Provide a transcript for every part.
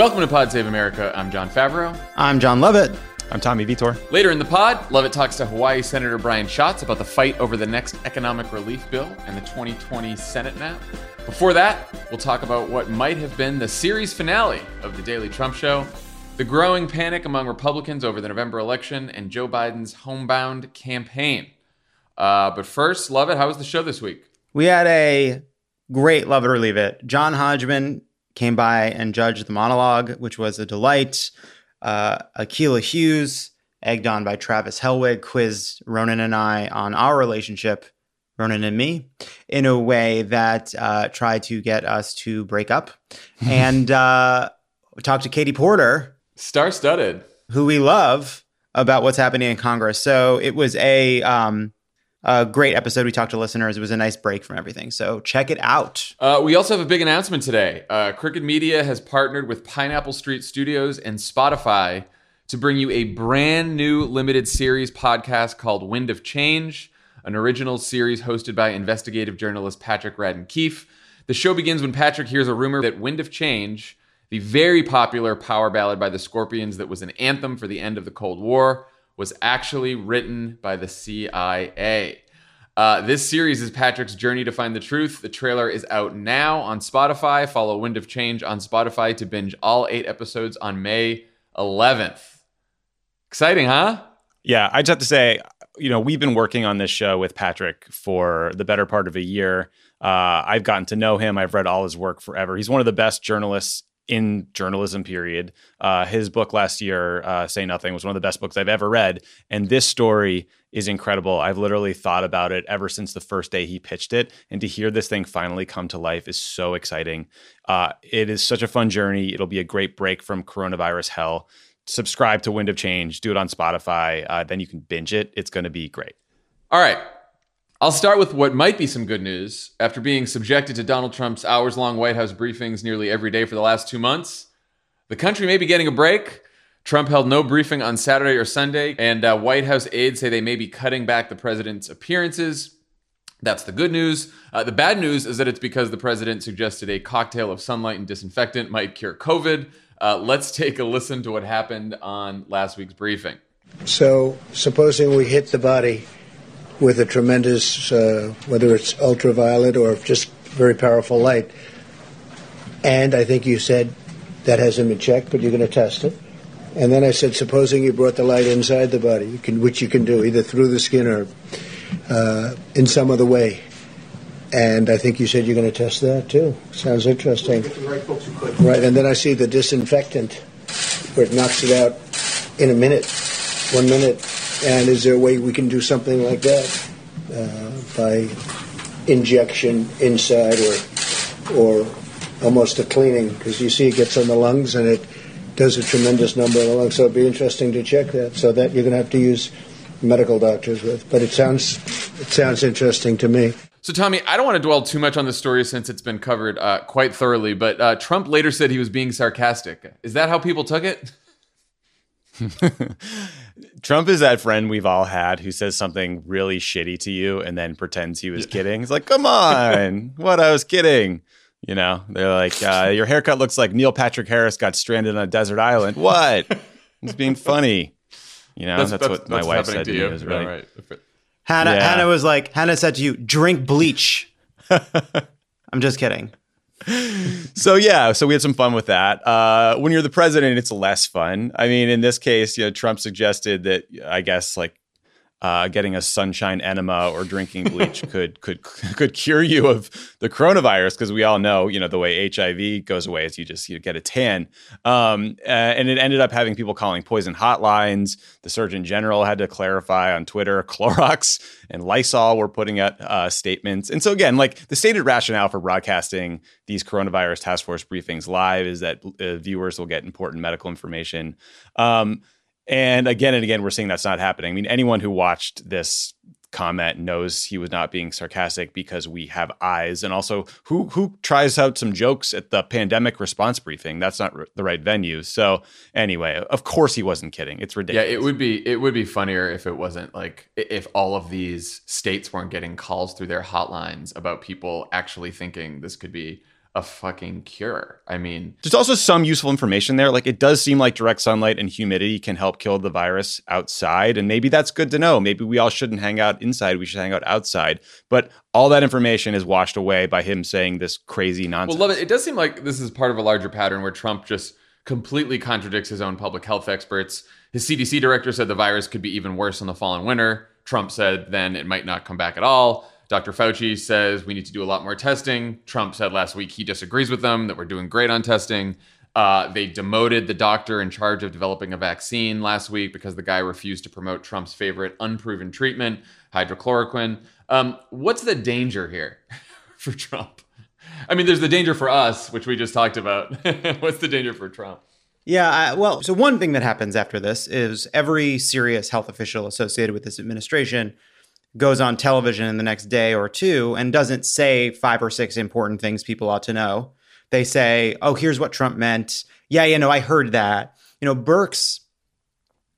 Welcome to Pod Save America. I'm Jon Favreau. I'm Jon Lovett. I'm Tommy Vietor. Later in the pod, Lovett talks to Hawaii Senator Brian Schatz about the fight over the next economic relief bill and the 2020 Senate map. Before that, we'll talk about what might have been the series finale of The Daily Trump Show, the growing panic among Republicans over the November election, and Joe Biden's homebound campaign. Uh, but first, Lovett, how was the show this week? We had a great Love It or Leave It. John Hodgman came by and judged the monologue, which was a delight. Uh, Akilah Hughes, egged on by Travis Helwig, quizzed Ronan and I on our relationship, Ronan and me, in a way that uh, tried to get us to break up. and uh, talked to Katie Porter, Star studded. who we love, about what's happening in Congress. So it was a um, a great episode. We talked to listeners. It was a nice break from everything. So check it out. Uh, we also have a big announcement today. Uh, Crooked Media has partnered with Pineapple Street Studios and Spotify to bring you a brand new limited series podcast called Wind of Change, an original series hosted by investigative journalist Patrick Radden Keefe. The show begins when Patrick hears a rumor that Wind of Change, the very popular power ballad by the Scorpions that was an anthem for the end of the Cold War, was actually written by the CIA. Uh, this series is Patrick's journey to find the truth. The trailer is out now on Spotify. Follow Wind of Change on Spotify to binge all eight episodes on May 11th. Exciting, huh? Yeah, I just have to say, you know, we've been working on this show with Patrick for the better part of a year. Uh, I've gotten to know him. I've read all his work forever. He's one of the best journalists in journalism. Period. Uh, his book last year, uh, "Say Nothing," was one of the best books I've ever read, and this story is incredible. I've literally thought about it ever since the first day he pitched it, and to hear this thing finally come to life is so exciting. Uh, it is such a fun journey. It'll be a great break from coronavirus hell subscribe to Wind of Change, do it on Spotify. Uh, then you can binge it. It's going to be great. All right. I'll start with what might be some good news. After being subjected to Donald Trump's hours long White House briefings nearly every day for the last two months, the country may be getting a break. Trump held no briefing on Saturday or Sunday, and uh, White House aides say they may be cutting back the president's appearances. That's the good news. Uh, the bad news is that it's because the president suggested a cocktail of sunlight and disinfectant might cure COVID. Uh, let's take a listen to what happened on last week's briefing. So, supposing we hit the body with a tremendous, uh, whether it's ultraviolet or just very powerful light, and I think you said that hasn't been checked, but you're going to test it. And then I said, supposing you brought the light inside the body, you can, which you can do either through the skin or uh, in some other way. And I think you said you're going to test that too. Sounds interesting. Right, and then I see the disinfectant where it knocks it out in a minute, one minute. And is there a way we can do something like that uh, by injection inside or or almost a cleaning because you see it gets on the lungs and it does a tremendous number on the lungs. So it'd be interesting to check that. So that you're going to have to use medical doctors with. But it sounds it sounds interesting to me. So, Tommy, I don't want to dwell too much on this story since it's been covered uh, quite thoroughly, but uh, Trump later said he was being sarcastic. Is that how people took it? Trump is that friend we've all had who says something really shitty to you and then pretends he was kidding. He's like, come on, what? I was kidding. You know, they're like, uh, your haircut looks like Neil Patrick Harris got stranded on a desert island. What? He's being funny. You know, that's, that's, that's what my wife said to, to me. Was really, right. Hannah, yeah. Hannah was like, Hannah said to you, drink bleach. I'm just kidding. So yeah, so we had some fun with that. Uh, when you're the president, it's less fun. I mean, in this case, you know, Trump suggested that I guess like uh, getting a sunshine enema or drinking bleach could could could cure you of the coronavirus because we all know you know the way HIV goes away is you just you get a tan, um, uh, and it ended up having people calling poison hotlines. The Surgeon General had to clarify on Twitter. Clorox and Lysol were putting out uh, statements, and so again, like the stated rationale for broadcasting these coronavirus task force briefings live is that uh, viewers will get important medical information. Um, and again and again, we're seeing that's not happening. I mean, anyone who watched this comment knows he was not being sarcastic because we have eyes. And also who who tries out some jokes at the pandemic response briefing? That's not r- the right venue. So anyway of course he wasn't kidding. It's ridiculous yeah it would be it would be funnier if it wasn't like if all of these states weren't getting calls through their hotlines about people actually thinking this could be a fucking cure. I mean, there's also some useful information there. Like it does seem like direct sunlight and humidity can help kill the virus outside. And maybe that's good to know. Maybe we all shouldn't hang out inside. We should hang out outside. But all that information is washed away by him saying this crazy nonsense. Well, Lovett. It does seem like this is part of a larger pattern where Trump just completely contradicts his own public health experts. His CDC director said the virus could be even worse in the fall and winter. Trump said then it might not come back at all. Dr. Fauci says we need to do a lot more testing. Trump said last week he disagrees with them, that we're doing great on testing. Uh, they demoted the doctor in charge of developing a vaccine last week because the guy refused to promote Trump's favorite unproven treatment, hydroxychloroquine. Um, what's the danger here for Trump? I mean, there's the danger for us, which we just talked about. what's the danger for Trump? Yeah, I, well, so one thing that happens after this is every serious health official associated with this administration goes on television in the next day or two and doesn't say five or six important things people ought to know. They say, "Oh, here's what Trump meant." Yeah, you know, I heard that. You know, Birx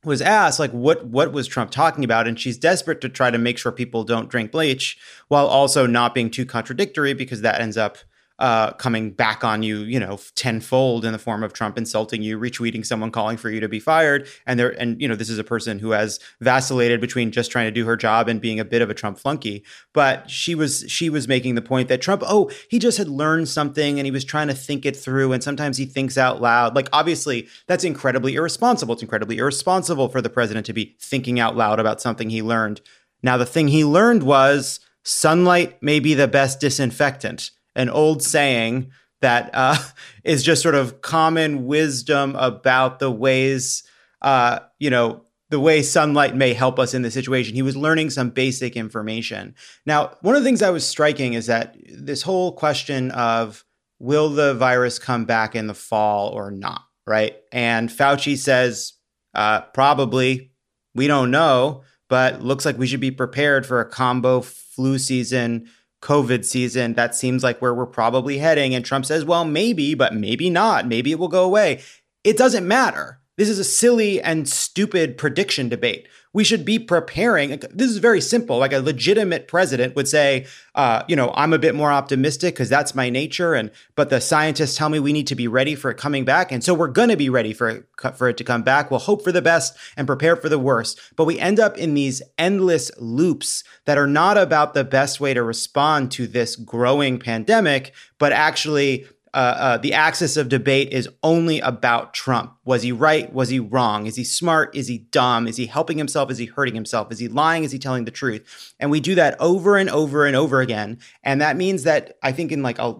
was asked like what what was Trump talking about and she's desperate to try to make sure people don't drink bleach while also not being too contradictory because that ends up uh, coming back on you, you know, tenfold in the form of Trump insulting you, retweeting someone calling for you to be fired, and there, and you know, this is a person who has vacillated between just trying to do her job and being a bit of a Trump flunky. But she was she was making the point that Trump, oh, he just had learned something and he was trying to think it through, and sometimes he thinks out loud. Like obviously, that's incredibly irresponsible. It's incredibly irresponsible for the president to be thinking out loud about something he learned. Now, the thing he learned was sunlight may be the best disinfectant an old saying that uh, is just sort of common wisdom about the ways, uh, you know, the way sunlight may help us in the situation. He was learning some basic information. Now, one of the things I was striking is that this whole question of will the virus come back in the fall or not, right? And Fauci says uh, probably, we don't know, but looks like we should be prepared for a combo flu season COVID season, that seems like where we're probably heading. And Trump says, well, maybe, but maybe not. Maybe it will go away. It doesn't matter. This is a silly and stupid prediction debate we should be preparing. This is very simple. Like a legitimate president would say, uh, you know, I'm a bit more optimistic because that's my nature, and but the scientists tell me we need to be ready for it coming back, and so we're going to be ready for it, for it to come back. We'll hope for the best and prepare for the worst. But we end up in these endless loops that are not about the best way to respond to this growing pandemic, but actually uh, uh, the axis of debate is only about Trump. Was he right? Was he wrong? Is he smart? Is he dumb? Is he helping himself? Is he hurting himself? Is he lying? Is he telling the truth? And we do that over and over and over again. And that means that I think in like a,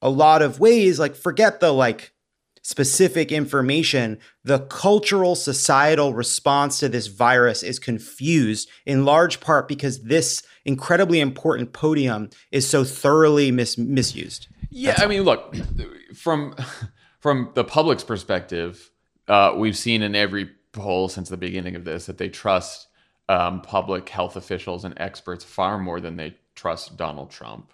a lot of ways, like forget the like specific information, the cultural societal response to this virus is confused in large part because this incredibly important podium is so thoroughly mis- misused. Yeah, I mean, look from from the public's perspective, uh, we've seen in every poll since the beginning of this that they trust um, public health officials and experts far more than they trust Donald Trump,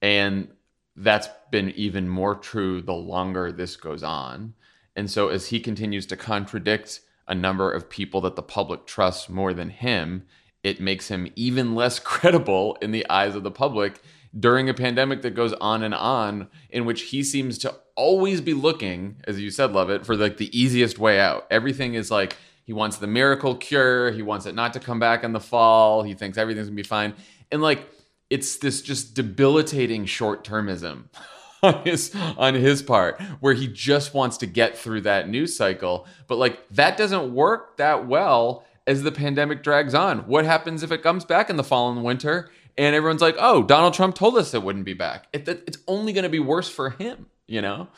and that's been even more true the longer this goes on. And so, as he continues to contradict a number of people that the public trusts more than him, it makes him even less credible in the eyes of the public during a pandemic that goes on and on, in which he seems to always be looking, as you said, Lovett, for like the easiest way out. Everything is like he wants the miracle cure. He wants it not to come back in the fall. He thinks everything's gonna be fine. And like it's this just debilitating short termism on his on his part where he just wants to get through that news cycle. But like that doesn't work that well as the pandemic drags on. What happens if it comes back in the fall and winter and everyone's like, "Oh, Donald Trump told us it wouldn't be back." It, it's only going to be worse for him, you know.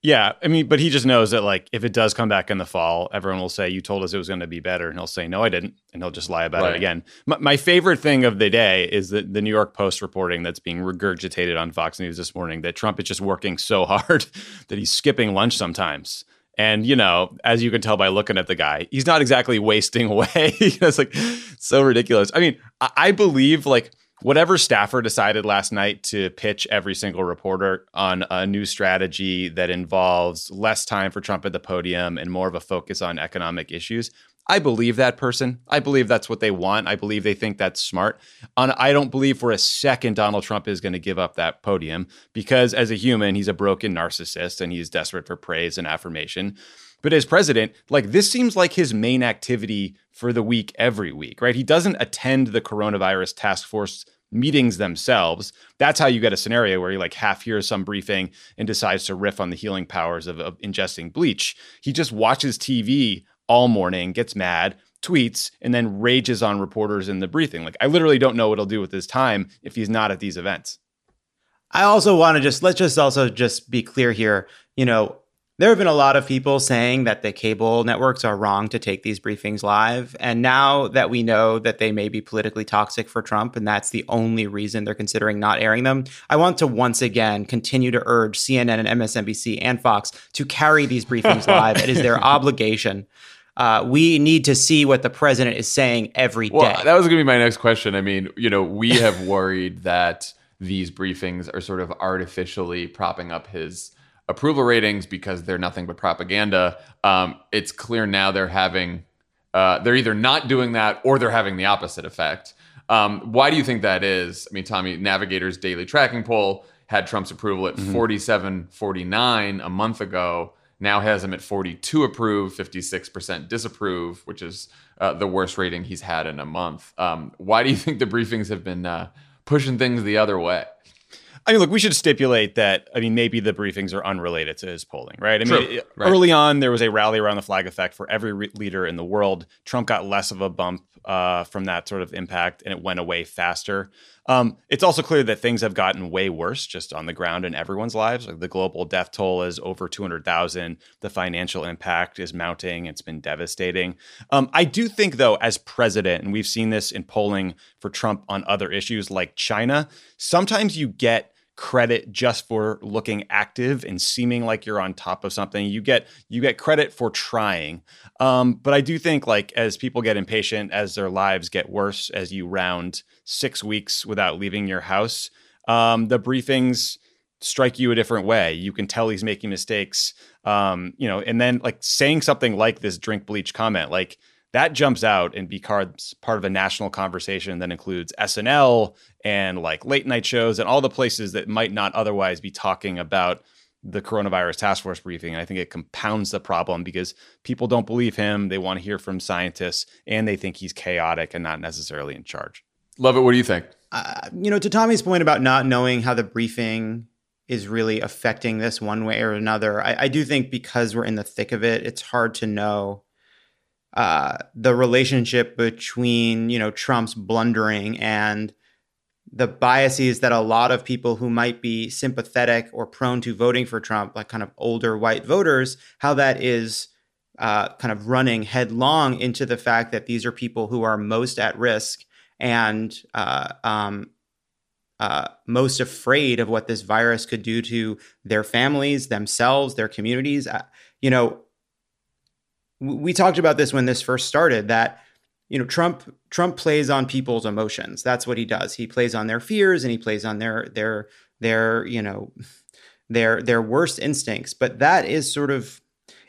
Yeah, I mean, but he just knows that like if it does come back in the fall, everyone will say you told us it was going to be better, and he'll say no, I didn't, and he'll just lie about Right. it again. My, my favorite thing of the day is that the New York Post reporting that's being regurgitated on Fox News this morning that Trump is just working so hard that he's skipping lunch sometimes. And you know, as you can tell by looking at the guy, he's not exactly wasting away. it's like so ridiculous. I mean, I, I believe like whatever staffer decided last night to pitch every single reporter on a new strategy that involves less time for Trump at the podium and more of a focus on economic issues. I believe that person. I believe that's what they want. I believe they think that's smart. On I don't believe for a second Donald Trump is going to give up that podium because as a human, he's a broken narcissist and he's desperate for praise and affirmation. But as president, like this seems like his main activity for the week every week, right? He doesn't attend the coronavirus task force meetings themselves. That's how you get a scenario where he like half hears some briefing and decides to riff on the healing powers of, of ingesting bleach. He just watches TV all morning, gets mad, tweets, and then rages on reporters in the briefing. Like I literally don't know what he'll do with his time if he's not at these events. I also want to just let's just also just be clear here. You know, there have been a lot of people saying that the cable networks are wrong to take these briefings live. And now that we know that they may be politically toxic for Trump, and that's the only reason they're considering not airing them, I want to once again continue to urge CNN and MSNBC and Fox to carry these briefings live. It is their obligation. Uh, we need to see what the president is saying every day. Well, that was going to be my next question. I mean, you know, we have worried that these briefings are sort of artificially propping up his approval ratings because they're nothing but propaganda. Um, it's clear now they're having, uh, they're either not doing that or they're having the opposite effect. Um, why do you think that is? I mean, Tommy, Navigator's daily tracking poll had Trump's approval at 47 49 a month ago. Now has him at 42 approve, 56% disapprove, which is uh, the worst rating he's had in a month. Um, why do you think the briefings have been uh, pushing things the other way? I mean, look, we should stipulate that. I mean, maybe the briefings are unrelated to his polling, right? I True. mean, Right. early on, there was a rally around the flag effect for every re- leader in the world. Trump got less of a bump uh, from that sort of impact, and it went away faster. Um, it's also clear that things have gotten way worse just on the ground in everyone's lives. Like the global death toll is over 200,000. The financial impact is mounting. It's been devastating. Um, I do think, though, as president, and we've seen this in polling for Trump on other issues like China, sometimes you get credit just for looking active and seeming like you're on top of something. You get you get credit for trying. Um, but I do think like as people get impatient, as their lives get worse, as you round six weeks without leaving your house, um, the briefings strike you a different way. You can tell he's making mistakes. Um, you know, and then like saying something like this drink bleach comment, like that jumps out and becomes part of a national conversation that includes SNL and like late night shows and all the places that might not otherwise be talking about the coronavirus task force briefing. And I think it compounds the problem because people don't believe him. They want to hear from scientists and they think he's chaotic and not necessarily in charge. Lovett. What do you think? uh, you know, to Tommy's point about not knowing how the briefing is really affecting this one way or another, I, I do think because we're in the thick of it, it's hard to know uh, the relationship between you know Trump's blundering and the biases that a lot of people who might be sympathetic or prone to voting for Trump, like kind of older white voters, how that is uh, kind of running headlong into the fact that these are people who are most at risk and uh, um, uh, most afraid of what this virus could do to their families, themselves, their communities. Uh, you know, we talked about this when this first started that you know Trump Trump plays on people's emotions. That's what he does. He plays on their fears and he plays on their their their you know their their worst instincts. But that is sort of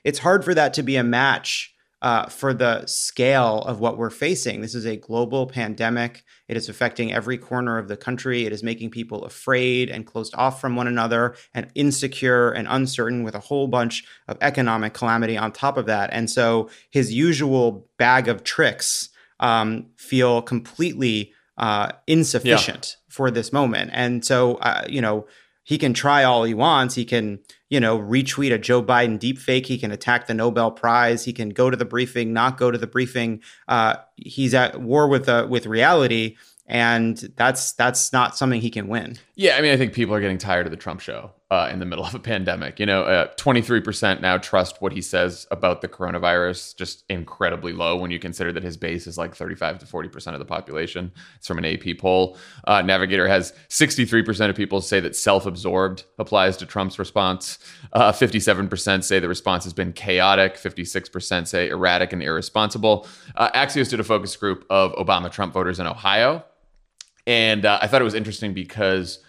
it's hard for that to be a match uh, for the scale of what we're facing. This is a global pandemic. It is affecting every corner of the country. It is making people afraid and closed off from one another and insecure and uncertain with a whole bunch of economic calamity on top of that. And so his usual bag of tricks um, feel completely uh, insufficient yeah. for this moment. And so, uh, you know, he can try all he wants. He can, you know, retweet a Joe Biden deepfake. He can attack the Nobel Prize. He can go to the briefing, not go to the briefing. Uh, he's at war with uh, with reality, and that's that's not something he can win. Yeah, I mean, I think people are getting tired of the Trump show uh, in the middle of a pandemic. You know, twenty three percent now trust what he says about the coronavirus, just incredibly low when you consider that his base is like thirty five to forty percent of the population. It's from an AP poll. Uh, Navigator has sixty three percent of people say that self absorbed applies to Trump's response. Uh, fifty seven percent say the response has been chaotic. Fifty six percent say erratic and irresponsible. Uh, Axios did a focus group of Obama Trump voters in Ohio and uh, I thought it was interesting because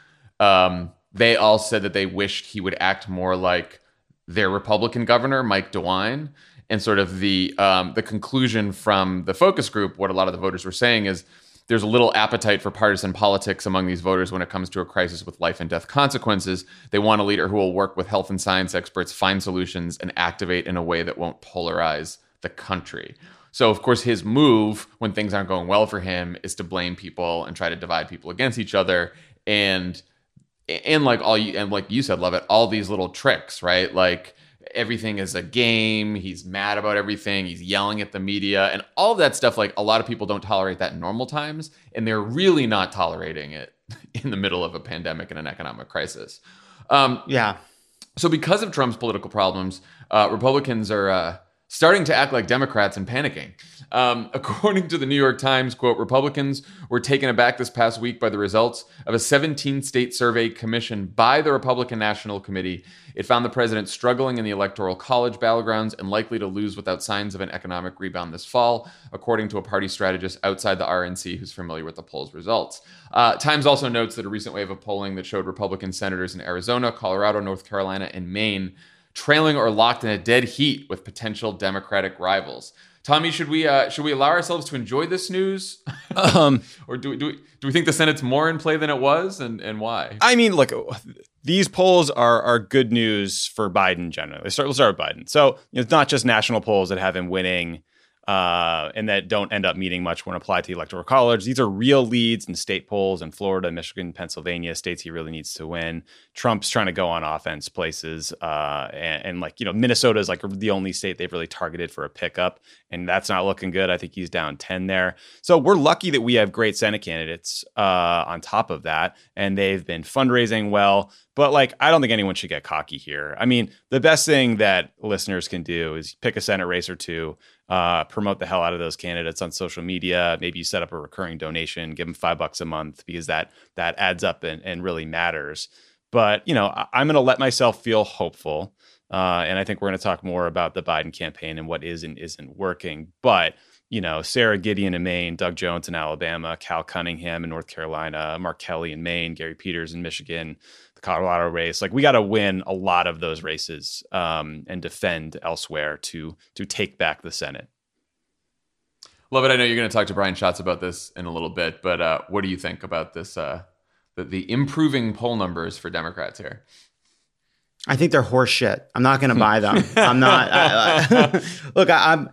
um, they all said that they wished he would act more like their Republican governor, Mike DeWine. And sort of the um, the conclusion from the focus group, what a lot of the voters were saying is there's a little appetite for partisan politics among these voters when it comes to a crisis with life and death consequences. They want a leader who will work with health and science experts, find solutions, and activate in a way that won't polarize the country. So, of course, his move when things aren't going well for him is to blame people and try to divide people against each other. And and like all you and like you said, Lovett, all these little tricks, right? Like everything is a game. He's mad about everything. He's yelling at the media and all that stuff. Like a lot of people don't tolerate that in normal times, and they're really not tolerating it in the middle of a pandemic and an economic crisis. Um, yeah. So, because of Trump's political problems, uh, Republicans are. Uh, starting to act like Democrats and panicking. Um, according to the New York Times, quote, Republicans were taken aback this past week by the results of a 17 state survey commissioned by the Republican National Committee. It found the president struggling in the electoral college battlegrounds and likely to lose without signs of an economic rebound this fall, according to a party strategist outside the RNC who's familiar with the poll's results. Uh, Times also notes that a recent wave of polling that showed Republican senators in Arizona, Colorado, North Carolina, and Maine trailing or locked in a dead heat with potential Democratic rivals. Tommy, should we uh, should we allow ourselves to enjoy this news, um, or do we, do we do we think the Senate's more in play than it was, and and why? I mean, look, these polls are are good news for Biden generally. Let's start, let's start with Biden. So you know, it's not just national polls that have him winning uh, and that don't end up meaning much when applied to the electoral college. These are real leads in state polls in Florida, Michigan, Pennsylvania, states he really needs to win. Trump's trying to go on offense places, uh, and, and, like you know, Minnesota is like the only state they've really targeted for a pickup, and that's not looking good. I think he's down ten there. So we're lucky that we have great Senate candidates uh, on top of that, and they've been fundraising well. But like, I don't think anyone should get cocky here. I mean, the best thing that listeners can do is pick a Senate race or two uh, promote the hell out of those candidates on social media. Maybe you set up a recurring donation, give them five bucks a month because that that adds up and, and really matters. But you know, I, am going to let myself feel hopeful, uh, and I think we're going to talk more about the Biden campaign and what is and isn't working. But you know, Sara Gideon in Maine, Doug Jones in Alabama, Cal Cunningham in North Carolina, Mark Kelly in Maine, Gary Peters in Michigan, the Colorado race. Like we got to win a lot of those races um, and defend elsewhere to to take back the Senate. Lovett. I know you're going to talk to Brian Schatz about this in a little bit, but uh, what do you think about this? Uh, the, the improving poll numbers for Democrats here. I think they're horseshit. I'm not going to buy them. I'm not. I, I, look, I, I'm.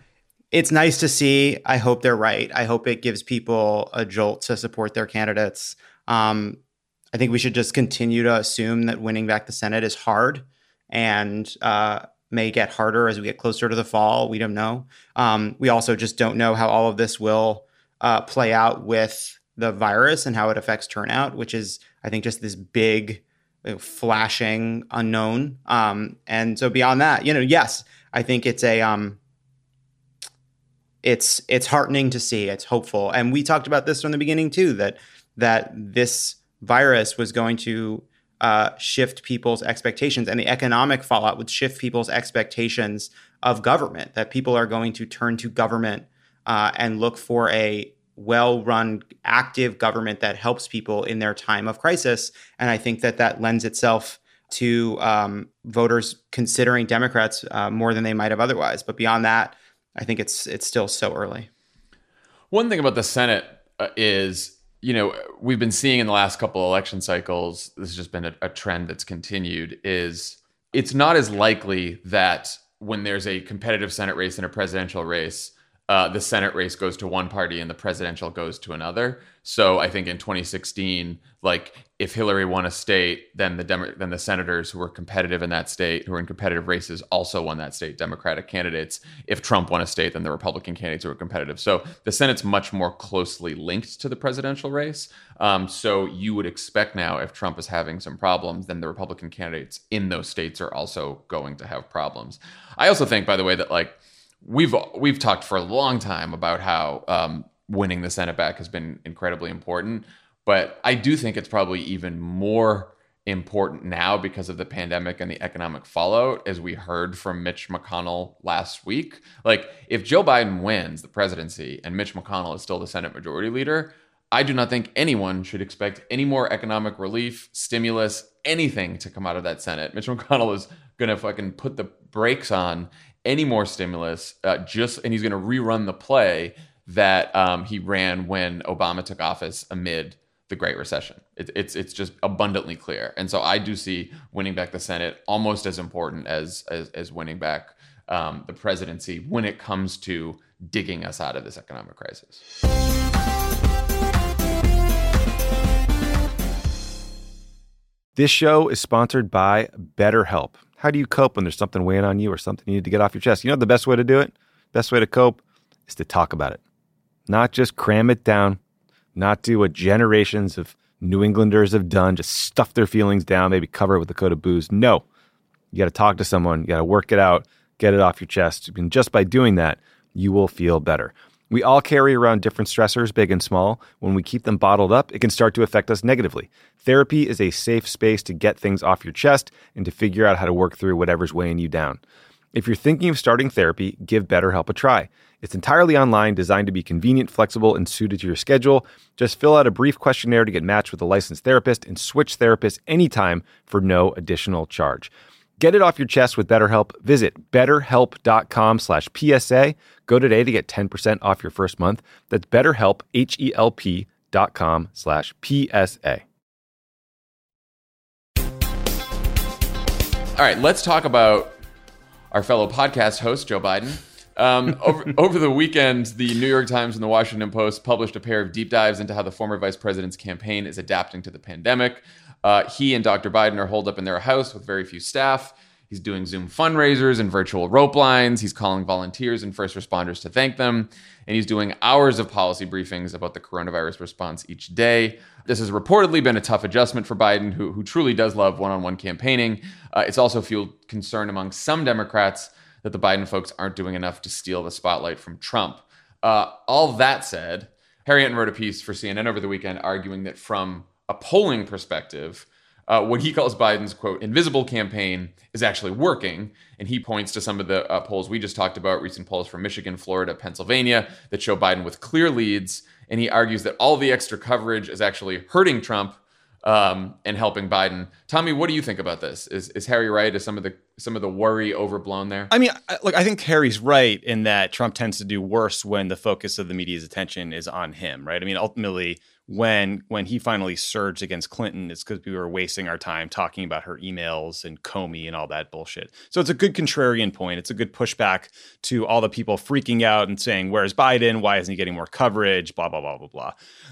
It's nice to see. I hope they're right. I hope it gives people a jolt to support their candidates. Um, I think we should just continue to assume that winning back the Senate is hard and uh, may get harder as we get closer to the fall. We don't know. Um, we also just don't know how all of this will uh, play out with the virus and how it affects turnout, which is, I think, just this big, uh, flashing unknown. Um, and so beyond that, you know, yes, I think it's a um, it's it's heartening to see. It's hopeful, and we talked about this from the beginning too. That that this virus was going to uh, shift people's expectations, and the economic fallout would shift people's expectations of government. That people are going to turn to government uh, and look for a well-run, active government that helps people in their time of crisis. And I think that that lends itself to um, voters considering Democrats uh, more than they might have otherwise. But beyond that, I think it's it's still so early. One thing about the Senate uh, is, you know, we've been seeing in the last couple election cycles. This has just been a, a trend that's continued. Is it's not as likely that when there's a competitive Senate race and a presidential race, uh, the Senate race goes to one party and the presidential goes to another. So I think in 2016, like if Hillary won a state, then the Demo- then the senators who were competitive in that state, who were in competitive races, also won that state. Democratic candidates. If Trump won a state, then the Republican candidates who were competitive. So the Senate's much more closely linked to the presidential race. Um, so you would expect now, if Trump is having some problems, then the Republican candidates in those states are also going to have problems. I also think, by the way, that like we've we've talked for a long time about how um, winning the Senate back has been incredibly important, but I do think it's probably even more important now because of the pandemic and the economic fallout, as we heard from Mitch McConnell last week. Like, if Joe Biden wins the presidency and Mitch McConnell is still the Senate Majority Leader, I do not think anyone should expect any more economic relief, stimulus, anything to come out of that Senate. Mitch McConnell is going to fucking put the brakes on any more stimulus. Uh, just and he's going to rerun the play that um, he ran when Obama took office amid the Great Recession. It, it's it's just abundantly clear, and so I do see winning back the Senate almost as important as as, as winning back um, the presidency when it comes to digging us out of this economic crisis. This show is sponsored by BetterHelp. How do you cope when there's something weighing on you or something you need to get off your chest? You know the best way to do it? Best way to cope is to talk about it. Not just cram it down, not do what generations of New Englanders have done, just stuff their feelings down, maybe cover it with a coat of booze. No. You got to talk to someone, you got to work it out, get it off your chest. And just by doing that, you will feel better. We all carry around different stressors, big and small. When we keep them bottled up, it can start to affect us negatively. Therapy is a safe space to get things off your chest and to figure out how to work through whatever's weighing you down. If you're thinking of starting therapy, give BetterHelp a try. It's entirely online, designed to be convenient, flexible, and suited to your schedule. Just fill out a brief questionnaire to get matched with a licensed therapist and switch therapists anytime for no additional charge. Get it off your chest with BetterHelp. Visit betterhelp.com slash PSA. Go today to get 10% off your first month. That's betterhelp, H-E-L-P dot com slash PSA. All right, let's talk about our fellow podcast host, Joe Biden. Um, over, over the weekend, the New York Times and the Washington Post published a pair of deep dives into how the former vice president's campaign is adapting to the pandemic. Uh, he and Dr. Biden are holed up in their house with very few staff. He's doing Zoom fundraisers and virtual rope lines. He's calling volunteers and first responders to thank them. And he's doing hours of policy briefings about the coronavirus response each day. This has reportedly been a tough adjustment for Biden, who, who truly does love one on one campaigning. Uh, it's also fueled concern among some Democrats that the Biden folks aren't doing enough to steal the spotlight from Trump. Uh, all that said, Harry Enten wrote a piece for CNN over the weekend arguing that from a polling perspective, uh, what he calls Biden's quote invisible campaign is actually working. And he points to some of the uh, polls we just talked about, recent polls from Michigan, Florida, Pennsylvania, that show Biden with clear leads. And he argues that all the extra coverage is actually hurting Trump um, and helping Biden. Tommy, what do you think about this? Is is Harry right? Is some of the some of the worry overblown there? I mean, look, I think Harry's right in that Trump tends to do worse when the focus of the media's attention is on him, right? I mean, ultimately, when when he finally surged against Clinton, it's because we were wasting our time talking about her emails and Comey and all that bullshit. So it's a good contrarian point. It's a good pushback to all the people freaking out and saying, "Where's Biden? Why isn't he getting more coverage?" Blah blah blah blah blah.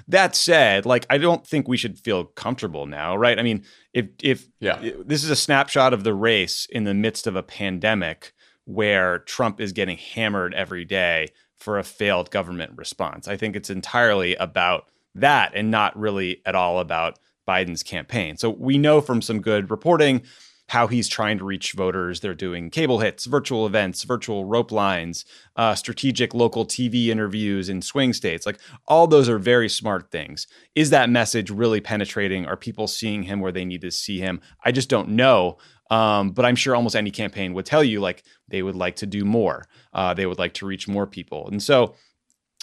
That said, like I don't think we should feel comfortable now, right? I mean, if if yeah. this is a snapshot of the race in the midst of a pandemic where Trump is getting hammered every day for a failed government response. I think it's entirely about that and not really at all about Biden's campaign. So we know from some good reporting how he's trying to reach voters. They're doing cable hits, virtual events, virtual rope lines, uh, strategic local TV interviews in swing states. Like all those are very smart things. Is that message really penetrating? Are people seeing him where they need to see him? I just don't know. Um, but I'm sure almost any campaign would tell you like they would like to do more. Uh, they would like to reach more people. And so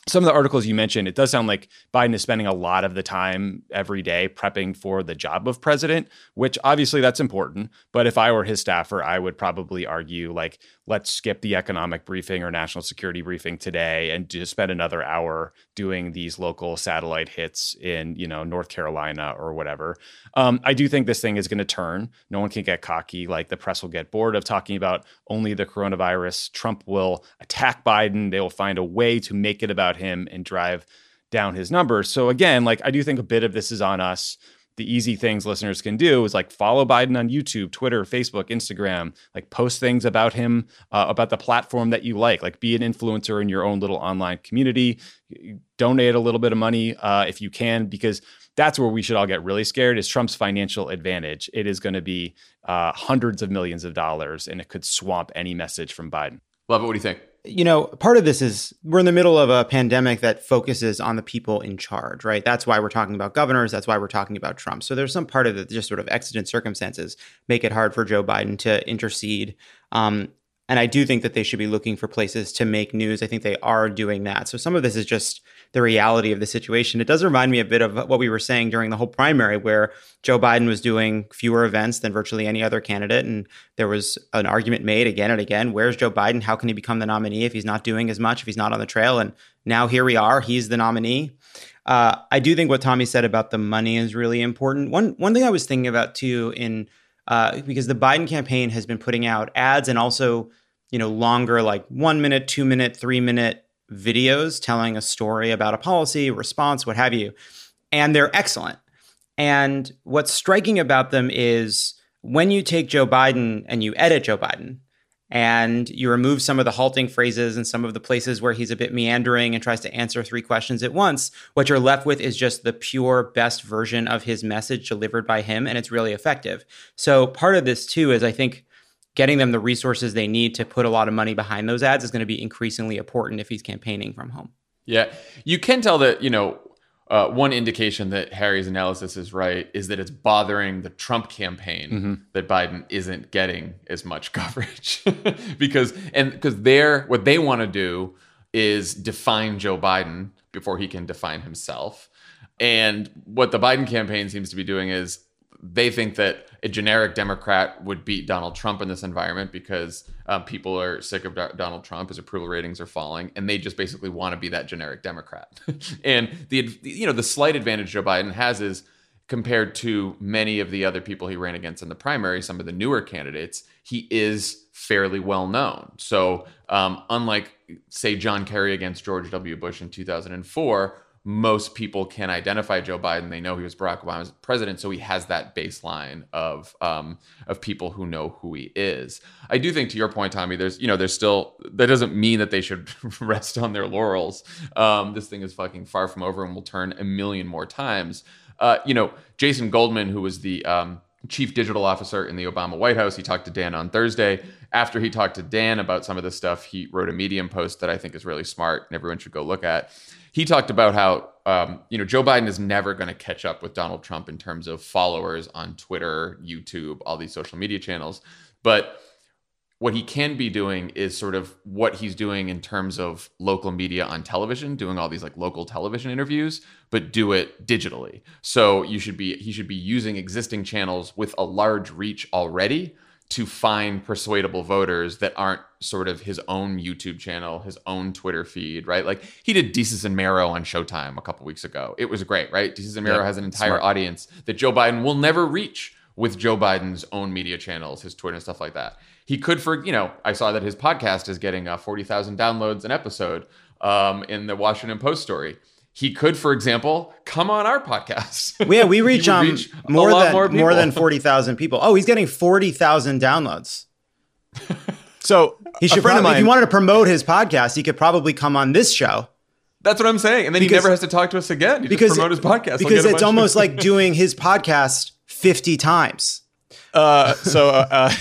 some of the articles you mentioned, it does sound like Biden is spending a lot of the time every day prepping for the job of president, which obviously that's important. But if I were his staffer, I would probably argue like, let's skip the economic briefing or national security briefing today and just spend another hour doing these local satellite hits in, you know, North Carolina or whatever. Um, I do think this thing is going to turn. No one can get cocky. Like the press will get bored of talking about only the coronavirus. Trump will attack Biden. They will find a way to make it about him and drive down his numbers. So again, like I do think a bit of this is on us. The easy things listeners can do is like follow Biden on YouTube, Twitter, Facebook, Instagram, like post things about him, uh, about the platform that you like, like be an influencer in your own little online community, donate a little bit of money uh, if you can, because that's where we should all get really scared is Trump's financial advantage. It is going to be uh, hundreds of millions of dollars and it could swamp any message from Biden. Lovett. What do you think? You know, part of this is we're in the middle of a pandemic that focuses on the people in charge, right? That's why we're talking about governors. That's why we're talking about Trump. So there's some part of it that just sort of exigent circumstances make it hard for Joe Biden to intercede. Um, and I do think that they should be looking for places to make news. I think they are doing that. So some of this is just the reality of the situation. It does remind me a bit of what we were saying during the whole primary, where Joe Biden was doing fewer events than virtually any other candidate. And there was an argument made again and again where's Joe Biden? How can he become the nominee if he's not doing as much, if he's not on the trail? And now here we are. He's the nominee. Uh, I do think what Tommy said about the money is really important. One one thing I was thinking about too in uh, because the Biden campaign has been putting out ads and also you know longer like one minute, two minute, three minute videos telling a story about a policy, response, what have you. And they're excellent. And what's striking about them is when you take Joe Biden and you edit Joe Biden and you remove some of the halting phrases and some of the places where he's a bit meandering and tries to answer three questions at once, what you're left with is just the pure best version of his message delivered by him. And it's really effective. So part of this, too, is I think getting them the resources they need to put a lot of money behind those ads is going to be increasingly important if he's campaigning from home. Yeah, you can tell that you know uh, one indication that Harry's analysis is right is that it's bothering the Trump campaign mm-hmm. that Biden isn't getting as much coverage because and because they're what they want to do is define Joe Biden before he can define himself. And what the Biden campaign seems to be doing is they think that a generic Democrat would beat Donald Trump in this environment because um, people are sick of Do- Donald Trump. His approval ratings are falling, and they just basically want to be that generic Democrat. and the you know the slight advantage Joe Biden has is compared to many of the other people he ran against in the primary, some of the newer candidates, he is fairly well known. So um, unlike say John Kerry against George W. Bush in 2004 most people can identify Joe Biden. They know he was Barack Obama's president, so he has that baseline of um, of people who know who he is. I do think, to your point, Tommy, there's you know there's still that doesn't mean that they should rest on their laurels. Um, this thing is fucking far from over, and will turn a million more times. Uh, you know, Jason Goldman, who was the um, chief digital officer in the Obama White House. He talked to Dan on Thursday. After he talked to Dan about some of this stuff, he wrote a Medium post that I think is really smart and everyone should go look at he talked about how um, you know Joe Biden is never going to catch up with Donald Trump in terms of followers on Twitter, YouTube, all these social media channels, but what he can be doing is sort of what he's doing in terms of local media on television doing all these like local television interviews but do it digitally. So you should be he should be using existing channels with a large reach already to find persuadable voters that aren't sort of his own YouTube channel, his own Twitter feed, right? Like he did Desus and Mero on Showtime a couple weeks ago. It was great, right? Desus and Mero yeah, has an entire smart. audience that Joe Biden will never reach with Joe Biden's own media channels, his Twitter and stuff like that. He could, for you know, I saw that his podcast is getting uh, forty thousand downloads an episode um, in the Washington Post story he could, for example, come on our podcast. yeah, we reach, um, reach more than more, more, than forty thousand people. Oh, he's getting forty thousand downloads. so he should. Probably, mine, if he wanted to promote his podcast, he could probably come on this show. That's what I'm saying, and then because, he never has to talk to us again. He because promote his podcast because it's almost like doing his podcast fifty times. Uh, so, uh,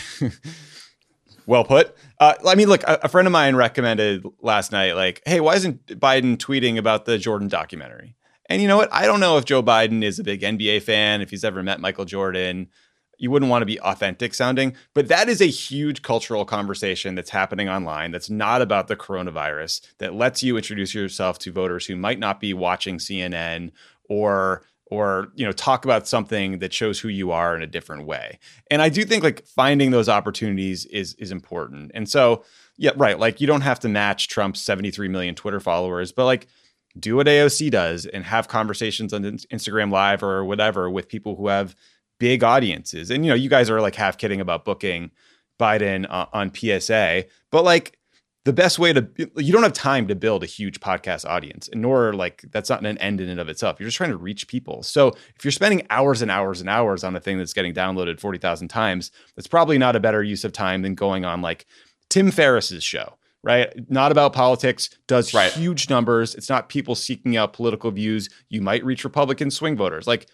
well put. Uh, I mean, look, a, a, friend of mine recommended last night, like, hey, why isn't Biden tweeting about the Jordan documentary? And you know what? I don't know if Joe Biden is a big NBA fan, if he's ever met Michael Jordan. You wouldn't want to be authentic sounding, but that is a huge cultural conversation that's happening online that's not about the coronavirus, that lets you introduce yourself to voters who might not be watching CNN or or you know talk about something that shows who you are in a different way. And i do think like finding those opportunities is is important. And so yeah right like you don't have to match trump's 73 million twitter followers but like do what aoc does and have conversations on instagram live or whatever with people who have big audiences. And you know you guys are like half kidding about booking biden uh, on psa but like the best way to you don't have time to build a huge podcast audience and nor like that's not an end in and of itself. You're just trying to reach people. So if you're spending hours and hours and hours on a thing that's getting downloaded 40,000 times that's probably not a better use of time than going on like Tim Ferriss's show right? Not about politics does right. huge numbers. It's not people seeking out political views. You might reach republican swing voters. Like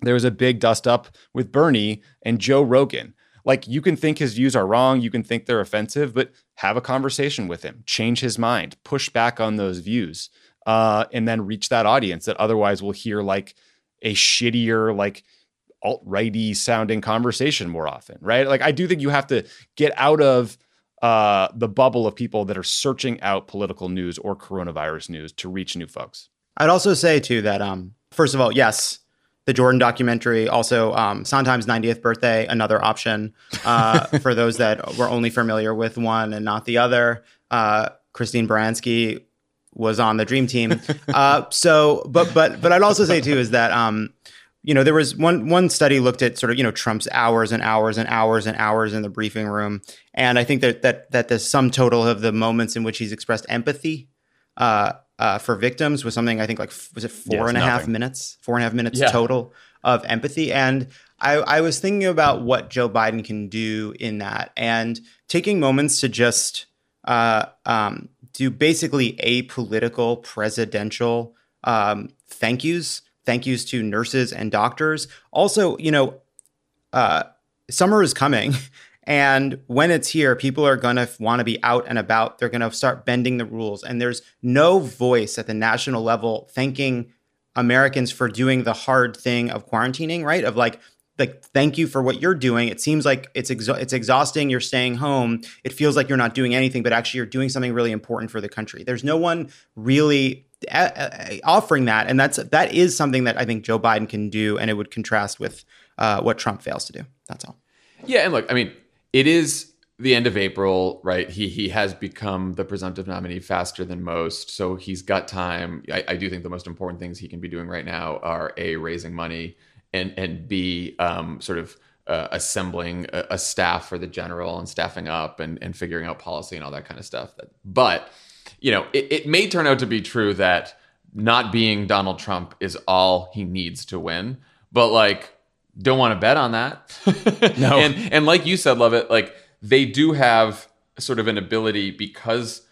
there was a big dust up with Bernie and Joe Rogan like you can think his views are wrong, you can think they're offensive, but have a conversation with him, change his mind, push back on those views, uh, and then reach that audience that otherwise will hear like a shittier, like alt righty sounding conversation more often, right? Like I do think you have to get out of uh, the bubble of people that are searching out political news or coronavirus news to reach new folks. I'd also say too that um, first of all, yes, the Jordan documentary, also um, Sondheim's 90th birthday, another option uh, for those that were only familiar with one and not the other. Uh, Christine Baranski was on the Dream Team. Uh, so, but but but I'd also say too is that um, you know there was one one study looked at sort of you know Trump's hours and hours and hours and hours in the briefing room, and I think that that that the sum total of the moments in which he's expressed empathy uh, uh, for victims was something I think like was it four yeah, and a nothing. half minutes, four and a half minutes yeah. total of empathy. And I, I was thinking about what Joe Biden can do in that, and taking moments to just uh, um, do basically apolitical presidential um, thank yous, thank yous to nurses and doctors. Also, you know, uh, summer is coming. And when it's here, people are going to want to be out and about. They're going to start bending the rules. And there's no voice at the national level thanking Americans for doing the hard thing of quarantining, right? Of like, like thank you for what you're doing. It seems like it's it's exhausting. You're staying home. It feels like you're not doing anything, but actually you're doing something really important for the country. There's no one really a- a- offering that, and that's that is something that I think Joe Biden can do, and it would contrast with uh, what Trump fails to do. That's all. Yeah, and look, I mean, it is the end of April, right? He he has become the presumptive nominee faster than most, so he's got time. I, I do think the most important things he can be doing right now are a raising money and and b um, sort of uh, assembling a, a, staff for the general and staffing up and and figuring out policy and all that kind of stuff. But you know, it, it may turn out to be true that not being Donald Trump is all he needs to win. But like don't want to bet on that. no. and and like you said, Lovett. Like they do have sort of an ability because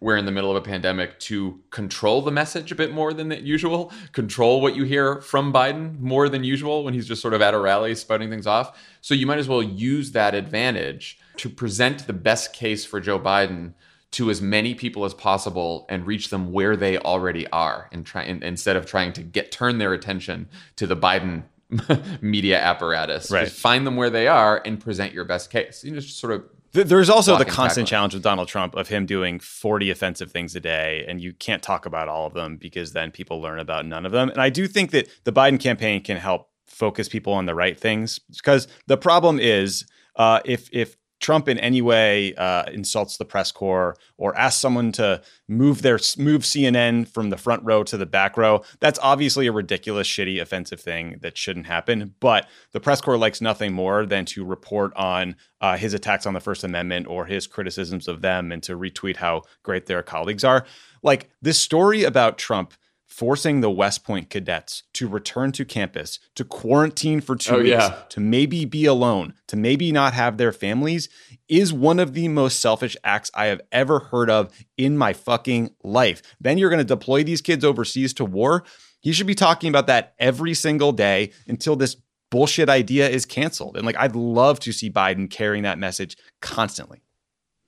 we're in the middle of a pandemic to control the message a bit more than usual, control what you hear from Biden more than usual when he's just sort of at a rally spouting things off. So you might as well use that advantage to present the best case for Joe Biden to as many people as possible and reach them where they already are and try and, instead of trying to get turn their attention to the Biden media apparatus. Right. Just find them where they are and present your best case. You know, just sort of there's also the constant challenge with Donald Trump of him doing 40 offensive things a day, and you can't talk about all of them because then people learn about none of them. And I do think that the Biden campaign can help focus people on the right things because the problem is uh, if if Trump in any way uh, insults the press corps or asks someone to move their move CNN from the front row to the back row, that's obviously a ridiculous, shitty, offensive thing that shouldn't happen. But the press corps likes nothing more than to report on uh, his attacks on the First Amendment or his criticisms of them and to retweet how great their colleagues are. Like this story about Trump forcing the West Point cadets to return to campus, to quarantine for two oh, weeks, yeah. to maybe be alone, to maybe not have their families, is one of the most selfish acts I have ever heard of in my fucking life. Then you're going to deploy these kids overseas to war. He should be talking about that every single day until this bullshit idea is canceled. And like, I'd love to see Biden carrying that message constantly.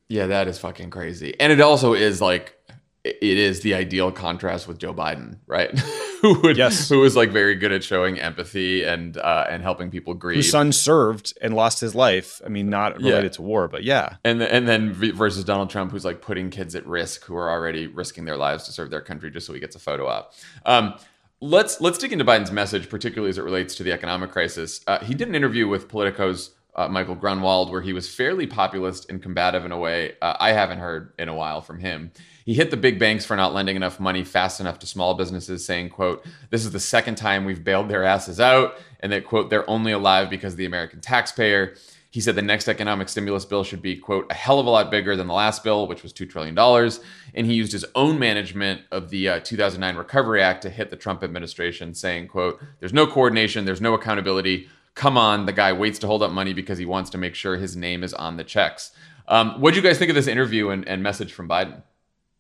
Yeah, that is fucking crazy. And it also is like it is the ideal contrast with Joe Biden, right? who would yes. who was like very good at showing empathy and uh, and helping people grieve. Whose son served and lost his life. I mean, not related yeah. to war, but yeah. And and then versus Donald Trump, who's like putting kids at risk who are already risking their lives to serve their country just so he gets a photo op. Um, let's let's dig into Biden's message, particularly as it relates to the economic crisis. Uh, he did an interview with Politico's uh, Michael Grunwald, where he was fairly populist and combative in a way uh, I haven't heard in a while from him. He hit the big banks for not lending enough money fast enough to small businesses, saying, "quote This is the second time we've bailed their asses out," and that quote They're only alive because of the American taxpayer. He said the next economic stimulus bill should be, quote, a hell of a lot bigger than the last bill, which was $2 trillion. And he used his own management of the uh, 2009 Recovery Act to hit the Trump administration, saying, quote, there's no coordination, there's no accountability come on, the guy waits to hold up money because he wants to make sure his name is on the checks. Um, what do you guys think of this interview and, and, message from Biden?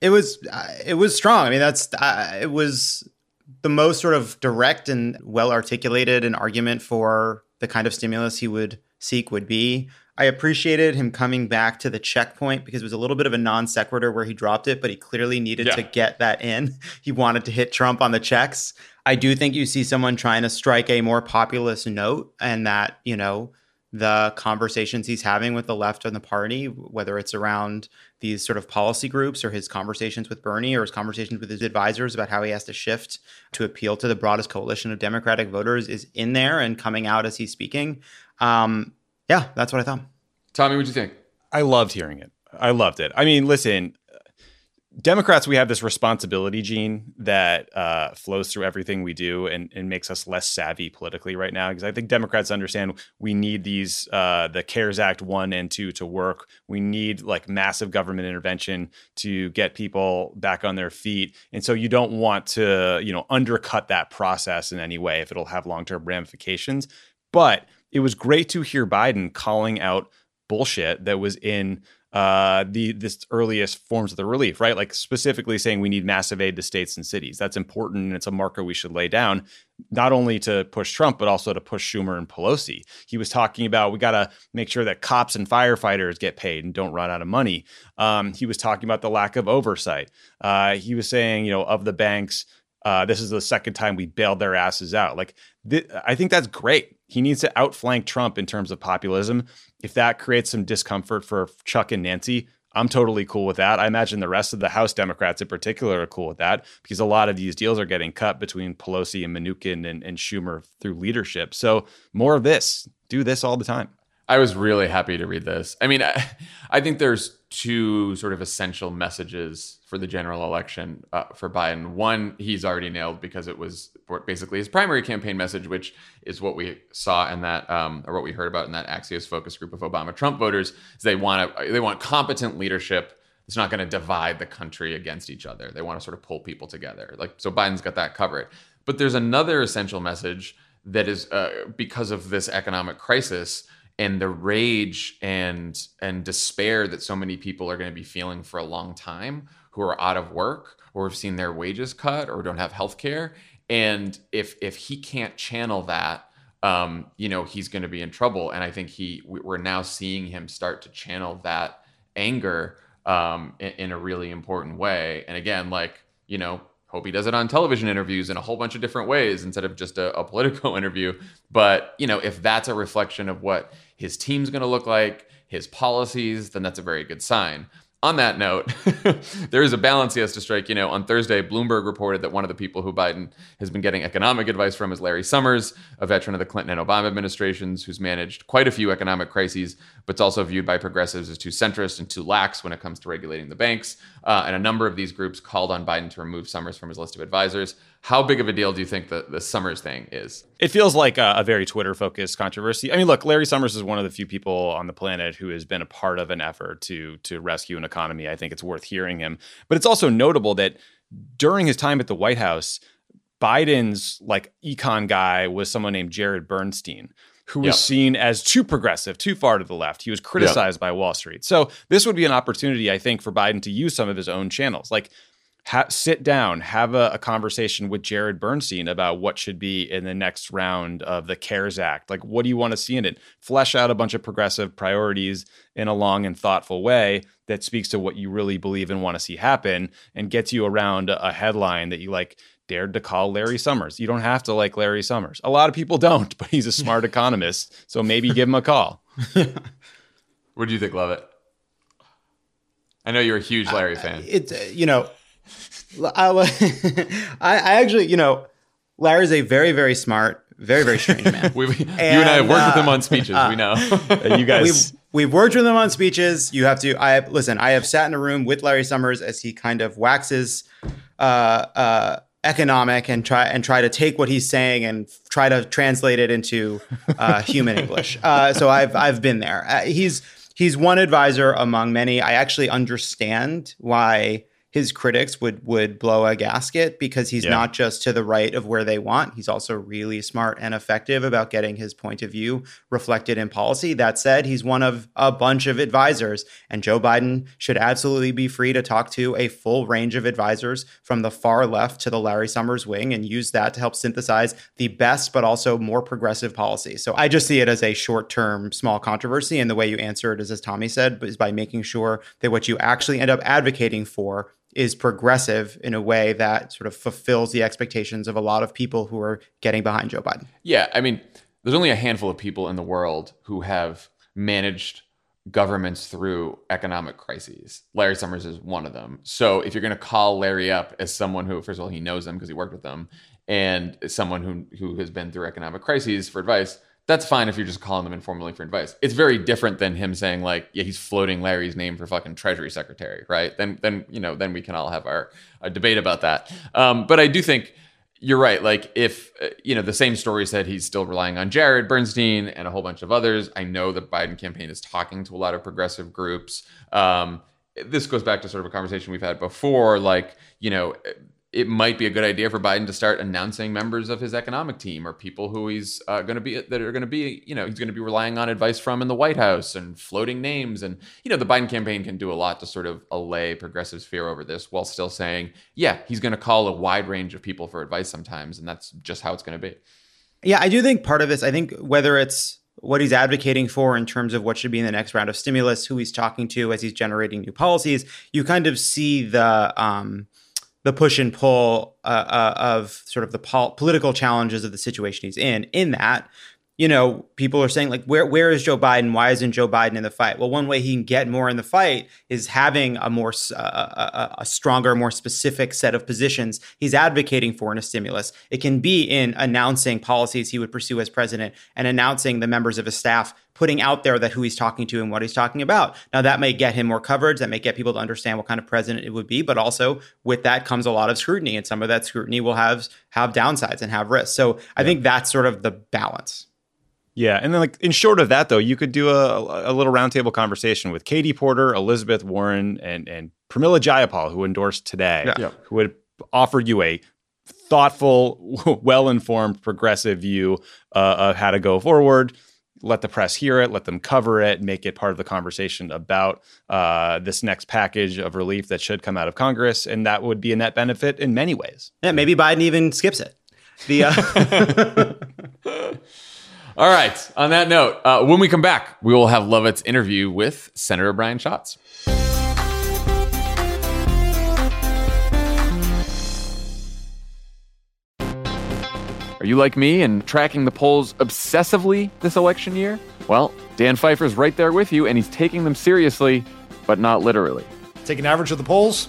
It was uh, it was strong. I mean, that's uh, it was the most sort of direct and well articulated an argument for the kind of stimulus he would seek would be. I appreciated him coming back to the checkpoint because it was a little bit of a non sequitur where he dropped it, but he clearly needed yeah. to get that in. He wanted to hit Trump on the checks. I do think you see someone trying to strike a more populist note, and that, you know, the conversations he's having with the left and the party, whether it's around these sort of policy groups or his conversations with Bernie or his conversations with his advisors about how he has to shift to appeal to the broadest coalition of Democratic voters, is in there and coming out as he's speaking. Um, yeah, that's what I thought. Tommy, what do you think? I loved hearing it. I loved it. I mean, listen, Democrats, we have this responsibility gene that uh, flows through everything we do and, and, makes us less savvy politically right now. Because I think Democrats understand we need these uh, the CARES Act one and two to work. We need like massive government intervention to get people back on their feet. And so you don't want to you know undercut that process in any way if it'll have long term ramifications. But it was great to hear Biden calling out bullshit that was in uh, the this earliest forms of the relief, right? Like specifically saying we need massive aid to states and cities. That's important, and it's a marker we should lay down, not only to push Trump but also to push Schumer and Pelosi. He was talking about we got to make sure that cops and firefighters get paid and don't run out of money. Um, he was talking about the lack of oversight. Uh, he was saying, you know, of the banks. Uh, this is the second time we bailed their asses out. Like, th- I think that's great. He needs to outflank Trump in terms of populism. If that creates some discomfort for Chuck and Nancy, I'm totally cool with that. I imagine the rest of the House Democrats in particular are cool with that because a lot of these deals are getting cut between Pelosi and Mnuchin and, and Schumer through leadership. So more of this. Do this all the time. I was really happy to read this. I mean, I, I think there's two sort of essential messages for the general election uh, for Biden. One, he's already nailed because it was basically his primary campaign message, which is what we saw in that, um, or what we heard about in that Axios focus group of Obama Trump voters. Is they want to, they want competent leadership. It's not going to divide the country against each other. They want to sort of pull people together. Like so, Biden's got that covered. But there's another essential message that is uh, because of this economic crisis and the rage and and despair that so many people are going to be feeling for a long time who are out of work or have seen their wages cut or don't have health care and if if he can't channel that um, you know he's going to be in trouble. And i think he we're now seeing him start to channel that anger um, in, in a really important way. And again like you know hope he does it on television interviews in a whole bunch of different ways instead of just a, a political interview but you know if that's a reflection of what his team's going to look like, his policies, then that's a very good sign. On that note, there is a balance he has to strike. You know, on Thursday, Bloomberg reported that one of the people who Biden has been getting economic advice from is Larry Summers, a veteran of the Clinton and Obama administrations who's managed quite a few economic crises, but's also viewed by progressives as too centrist and too lax when it comes to regulating the banks. Uh, and a number of these groups called on Biden to remove Summers from his list of advisors. How big of a deal do you think the, the Summers thing is? It feels like a, a very Twitter focused controversy. I mean, look, Larry Summers is one of the few people on the planet who has been a part of an effort to to rescue an economy. I think it's worth hearing him. But it's also notable that during his time at the White House, Biden's like econ guy was someone named Jared Bernstein, who was yep. seen as too progressive, too far to the left. He was criticized yep. by Wall Street. So this would be an opportunity, I think, for Biden to use some of his own channels. Like ha- sit down, have a, a, conversation with Jared Bernstein about what should be in the next round of the CARES Act. Like, what do you want to see in it? Flesh out a bunch of progressive priorities in a long and thoughtful way that speaks to what you really believe and want to see happen and gets you around a headline that you like dared to call Larry Summers. You don't have to like Larry Summers. A lot of people don't, but he's a smart economist. So maybe give him a call. what do you think, Lovett? I know you're a huge Larry fan. It's, uh, you know, I, I actually, you know, Larry's a very, very smart, very, very strange man. we, and, you and I have worked uh, with him on speeches. Uh, we know. you guys. We've, we've worked with him on speeches. You have to. I have, listen. I have sat in a room with Larry Summers as he kind of waxes uh, uh, economic and try and try to take what he's saying and try to translate it into uh, human English. Uh, so I've I've been there. Uh, he's he's one advisor among many. I actually understand why his critics would would blow a gasket because he's yeah. not just to the right of where they want. He's also really smart and effective about getting his point of view reflected in policy. That said, he's one of a bunch of advisors, and Joe Biden should absolutely be free to talk to a full range of advisors from the far left to the Larry Summers wing and use that to help synthesize the best but also more progressive policy. So I just see it as a short-term small controversy and the way you answer it is as Tommy said, is by making sure that what you actually end up advocating for is progressive in a way that sort of fulfills the expectations of a lot of people who are getting behind Joe Biden. Yeah, I mean, there's only a handful of people in the world who have managed governments through economic crises. Larry Summers is one of them. So if you're going to call Larry up as someone who, first of all, he knows them because he worked with them, and someone who who has been through economic crises for advice, that's fine if you're just calling them informally for advice. It's very different than him saying like, yeah, he's floating Larry's name for fucking Treasury Secretary, right? Then, then you know, then we can all have our, our debate about that. Um, but I do think you're right. Like, if uh, you know, the same story said he's still relying on Jared Bernstein and a whole bunch of others. I know the Biden campaign is talking to a lot of progressive groups. Um, this goes back to sort of a conversation we've had before. Like, you know it might be a good idea for Biden to start announcing members of his economic team or people who he's uh, going to be that are going to be, you know, he's going to be relying on advice from in the White House and floating names. And you know, the Biden campaign can do a lot to sort of allay progressives' fear over this, while still saying, yeah, he's going to call a wide range of people for advice sometimes, and that's just how it's going to be. Yeah, I do think part of this. I think whether it's what he's advocating for in terms of what should be in the next round of stimulus, who he's talking to as he's generating new policies, you kind of see the um, the push and pull uh, uh, of sort of the pol- political challenges of the situation he's in. In that, you know, people are saying like, where where is Joe Biden? Why isn't Joe Biden in the fight? Well, one way he can get more in the fight is having a more uh, a, a, stronger, more specific set of positions he's advocating for in a stimulus. It can be in announcing policies he would pursue as president and announcing the members of his staff putting out there that who he's talking to and what he's talking about. Now that may get him more coverage, that may get people to understand what kind of president it would be, but also with that comes a lot of scrutiny, and some of that scrutiny will have have downsides and have risks. So I think that's sort of the balance. Yeah, and then like in short of that though, you could do a, a little roundtable conversation with Katie Porter, Elizabeth Warren, and and Pramila Jayapal, who endorsed today, yeah. who would offer you a thoughtful, well-informed, progressive view uh, of how to go forward. Let the press hear it, let them cover it, make it part of the conversation about uh, this next package of relief that should come out of Congress, and that would be a net benefit in many ways. Yeah, maybe Biden even skips it. The uh- All right. On that note, uh, when we come back, we will have Lovett's interview with Senator Brian Schatz. Are you like me and tracking the polls obsessively this election year? Well, Dan Pfeiffer's right there with you, and he's taking them seriously, but not literally. Take an average of the polls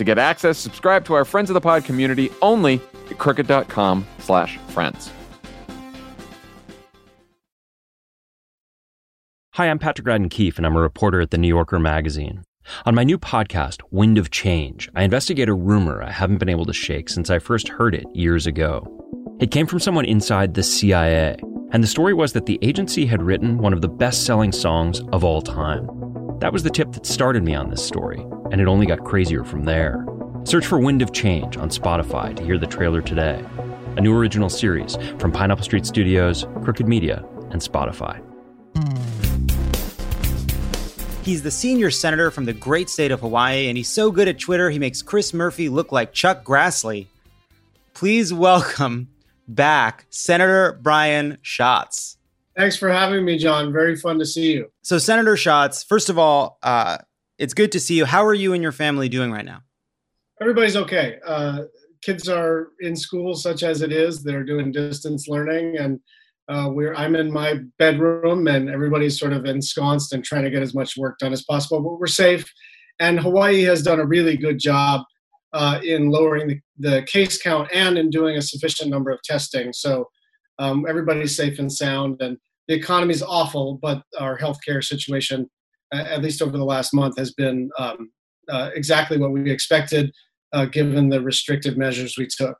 To get access, subscribe to our Friends of the Pod community only at crooked.com slash friends. Hi, I'm Patrick Radden Keefe, and I'm a reporter at The New Yorker magazine. On my new podcast, Wind of Change, I investigate a rumor I haven't been able to shake since I first heard it years ago. It came from someone inside the CIA, and the story was that the agency had written one of the best selling songs of all time. That was the tip that started me on this story, and it only got crazier from there. Search for Wind of Change on Spotify to hear the trailer today. A new original series from Pineapple Street Studios, Crooked Media, and Spotify. He's the senior senator from the great state of Hawaii, and he's so good at Twitter, he makes Chris Murphy look like Chuck Grassley. Please welcome back Senator Brian Schatz. Thanks for having me, Jon. Very fun to see you. So, Senator Schatz, first of all, uh, it's good to see you. How are you and your family doing right now? Everybody's okay. Uh, kids are in school, such as it is. They're doing distance learning, and uh, we're I'm in my bedroom, and everybody's sort of ensconced and trying to get as much work done as possible. But we're safe, and Hawaii has done a really good job uh, in lowering the, the, case count and in doing a sufficient number of testing. So um, everybody's safe and sound, and the economy is awful, but our healthcare situation, at least over the last month, has been um, uh, exactly what we expected, uh, given the restrictive measures we took.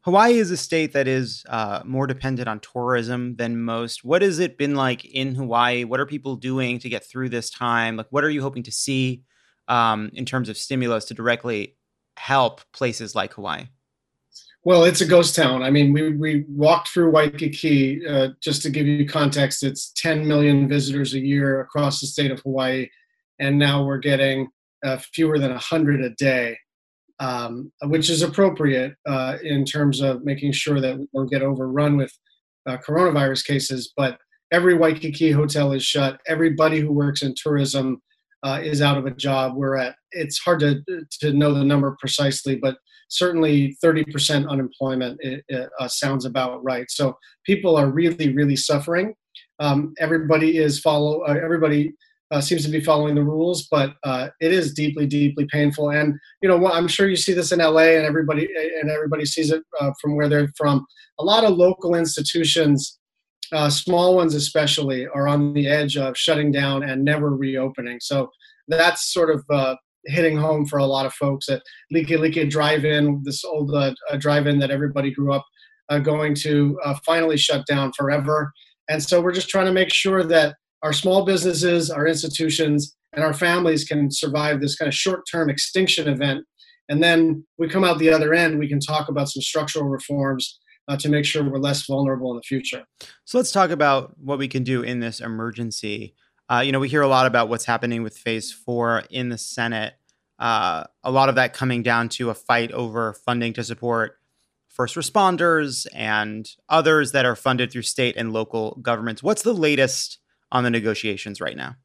Hawaii is a state that is uh, more dependent on tourism than most. What has it been like in Hawaii? What are people doing to get through this time? Like, what are you hoping to see um, in terms of stimulus to directly help places like Hawaii? Well, it's a ghost town. I mean, we, we walked through Waikiki. Uh, just to give you context, it's 10 million visitors a year across the state of Hawaii, and now we're getting uh, fewer than 100 a day um, which is appropriate uh, in terms of making sure that we don't get overrun with uh, coronavirus cases. But every Waikiki hotel is shut. Everybody who works in tourism uh, is out of a job. We're at it's hard to to know the number precisely, but certainly 30% unemployment it, it, uh, sounds about right. So people are really really suffering. Um, everybody is follow. Uh, everybody uh, seems to be following the rules, but uh, it is deeply, deeply painful. And you know, I'm sure you see this in LA, and everybody and everybody sees it uh, from where they're from. A lot of local institutions, uh, small ones especially, are on the edge of shutting down and never reopening. So that's sort of hitting home for a lot of folks at Likelike Drive-In, this old uh, drive-in that everybody grew up going to, finally shut down forever. And so we're just trying to make sure that our small businesses, our institutions, and our families can survive this kind of short term extinction event. And then we come out the other end, we can talk about some structural reforms uh, to make sure we're less vulnerable in the future. So let's talk about what we can do in this emergency. Uh, you know, we hear a lot about what's happening with phase four in the Senate. Uh, a lot of that coming down to a fight over funding to support first responders and others that are funded through state and local governments. What's the latest on the negotiations right now?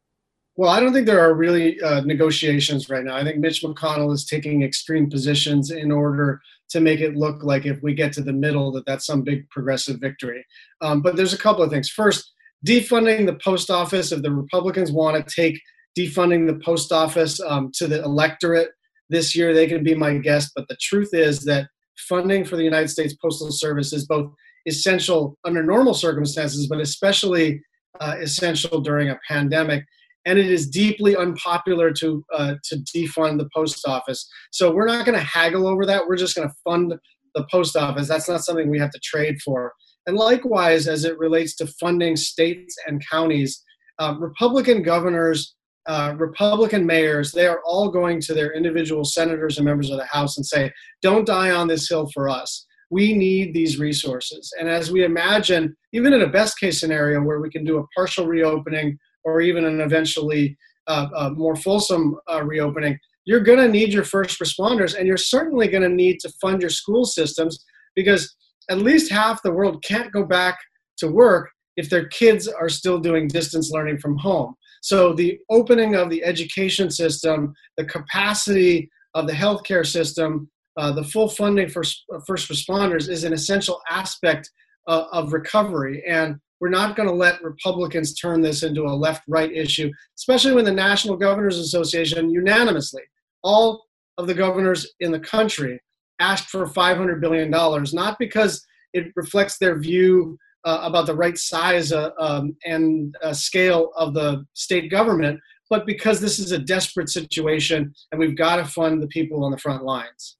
Well, I don't think there are really uh, negotiations right now. I think Mitch McConnell is taking extreme positions in order to make it look like if we get to the middle, that that's some big progressive victory. Um, but there's a couple of things. First, defunding the post office. If the Republicans want to take defunding the post office um, to the electorate this year, they can be my guest. But the truth is that funding for the United States Postal Service is both essential under normal circumstances, but especially uh, essential during a pandemic. And it is deeply unpopular to uh, to defund the post office. So we're not going to haggle over that. We're just going to fund the post office. That's not something we have to trade for. And likewise, as it relates to funding states and counties, uh, Republican governors, uh, Republican mayors, they are all going to their individual senators and members of the House and say, "Don't die on this hill for us." we need these resources. And as we imagine, even in a best case scenario where we can do a partial reopening or even an eventually uh, uh, more fulsome uh, reopening, you're going to need your first responders and you're certainly going to need to fund your school systems because at least half the world can't go back to work if their kids are still doing distance learning from home. So the opening of the education system, the capacity of the healthcare system uh, the full funding for uh, first responders is an essential aspect uh, of recovery. And we're not going to let Republicans turn this into a left right issue, especially when the National Governors Association unanimously, all of the governors in the country, asked for $500 billion, not because it reflects their view uh, about the right size uh, um, and uh, scale of the state government, but because this is a desperate situation and we've got to fund the people on the front lines.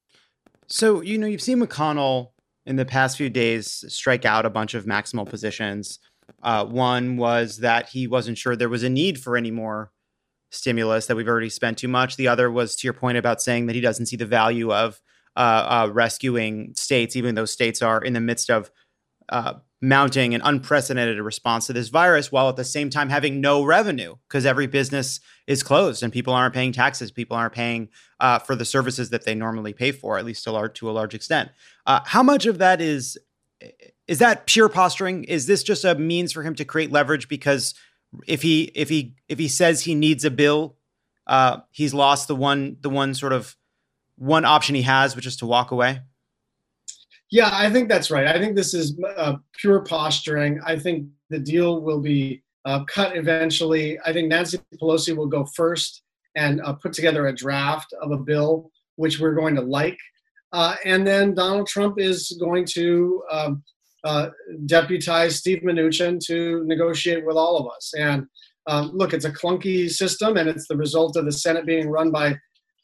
So, you know, you've seen McConnell in the past few days strike out a bunch of maximal positions. Uh, one was that he wasn't sure there was a need for any more stimulus, that we've already spent too much. The other was to your point about saying that he doesn't see the value of uh, uh, rescuing states, even though states are in the midst of uh, mounting an unprecedented response to this virus while at the same time having no revenue because every business is closed and people aren't paying taxes. People aren't paying uh, for the services that they normally pay for at least to, large, to a large extent. Uh, how much of that is is that pure posturing? Is this just a means for him to create leverage because if he if he if he says he needs a bill uh, he's lost the one the one sort of one option he has which is to walk away yeah, I think that's right. I think this is uh, pure posturing. I think the deal will be uh, cut eventually. I think Nancy Pelosi will go first and uh, put together a draft of a bill which we're going to like. Uh, and then Donald Trump is going to um, uh, deputize Steve Mnuchin to negotiate with all of us. And um, look, it's a clunky system, and it's the result of the Senate being run by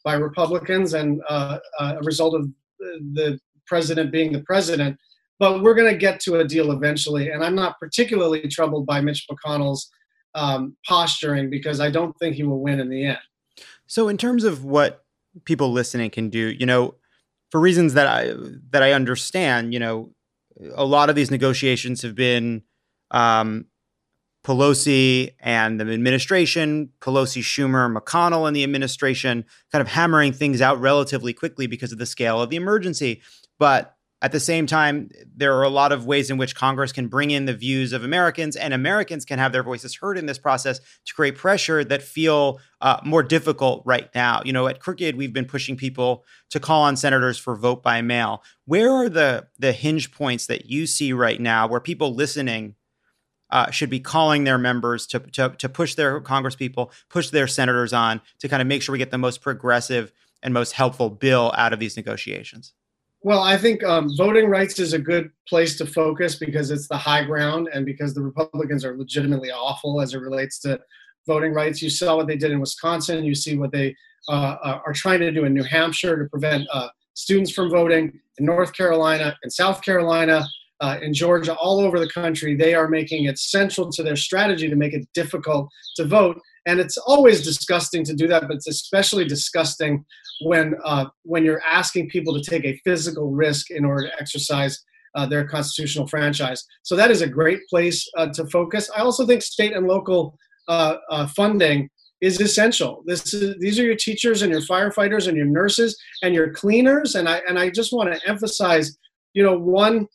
by Republicans and uh, a result of the president being the president. But we're going to get to a deal eventually. And I'm not particularly troubled by Mitch McConnell's um, posturing because I don't think he will win in the end. So, in terms of what people listening can do, you know, for reasons that I that I understand, you know, a lot of these negotiations have been um, Pelosi and the administration, Pelosi, Schumer, McConnell, and the administration kind of hammering things out relatively quickly because of the scale of the emergency. But at the same time, there are a lot of ways in which Congress can bring in the views of Americans, and Americans can have their voices heard in this process to create pressure that feel uh, more difficult right now. You know, at Crooked, we've been pushing people to call on senators for vote by mail. Where are the the hinge points that you see right now where people listening uh, should be calling their members to, to to push their Congresspeople, push their senators on to kind of make sure we get the most progressive and most helpful bill out of these negotiations? Well, I think um, voting rights is a good place to focus because it's the high ground and because the Republicans are legitimately awful as it relates to voting rights. You saw what they did in Wisconsin. You see what they uh, uh are trying to do in New Hampshire to prevent uh, students from voting. In North Carolina, and South Carolina, uh, in Georgia, all over the country, they are making it central to their strategy to make it difficult to vote. And it's always disgusting to do that, but it's especially disgusting when uh, when you're asking people to take a physical risk in order to exercise uh, their constitutional franchise. So that is a great place uh, to focus. I also think state and local uh, uh, funding is essential. This is, these are your teachers and your firefighters and your nurses and your cleaners. And I and I just want to emphasize, you know, one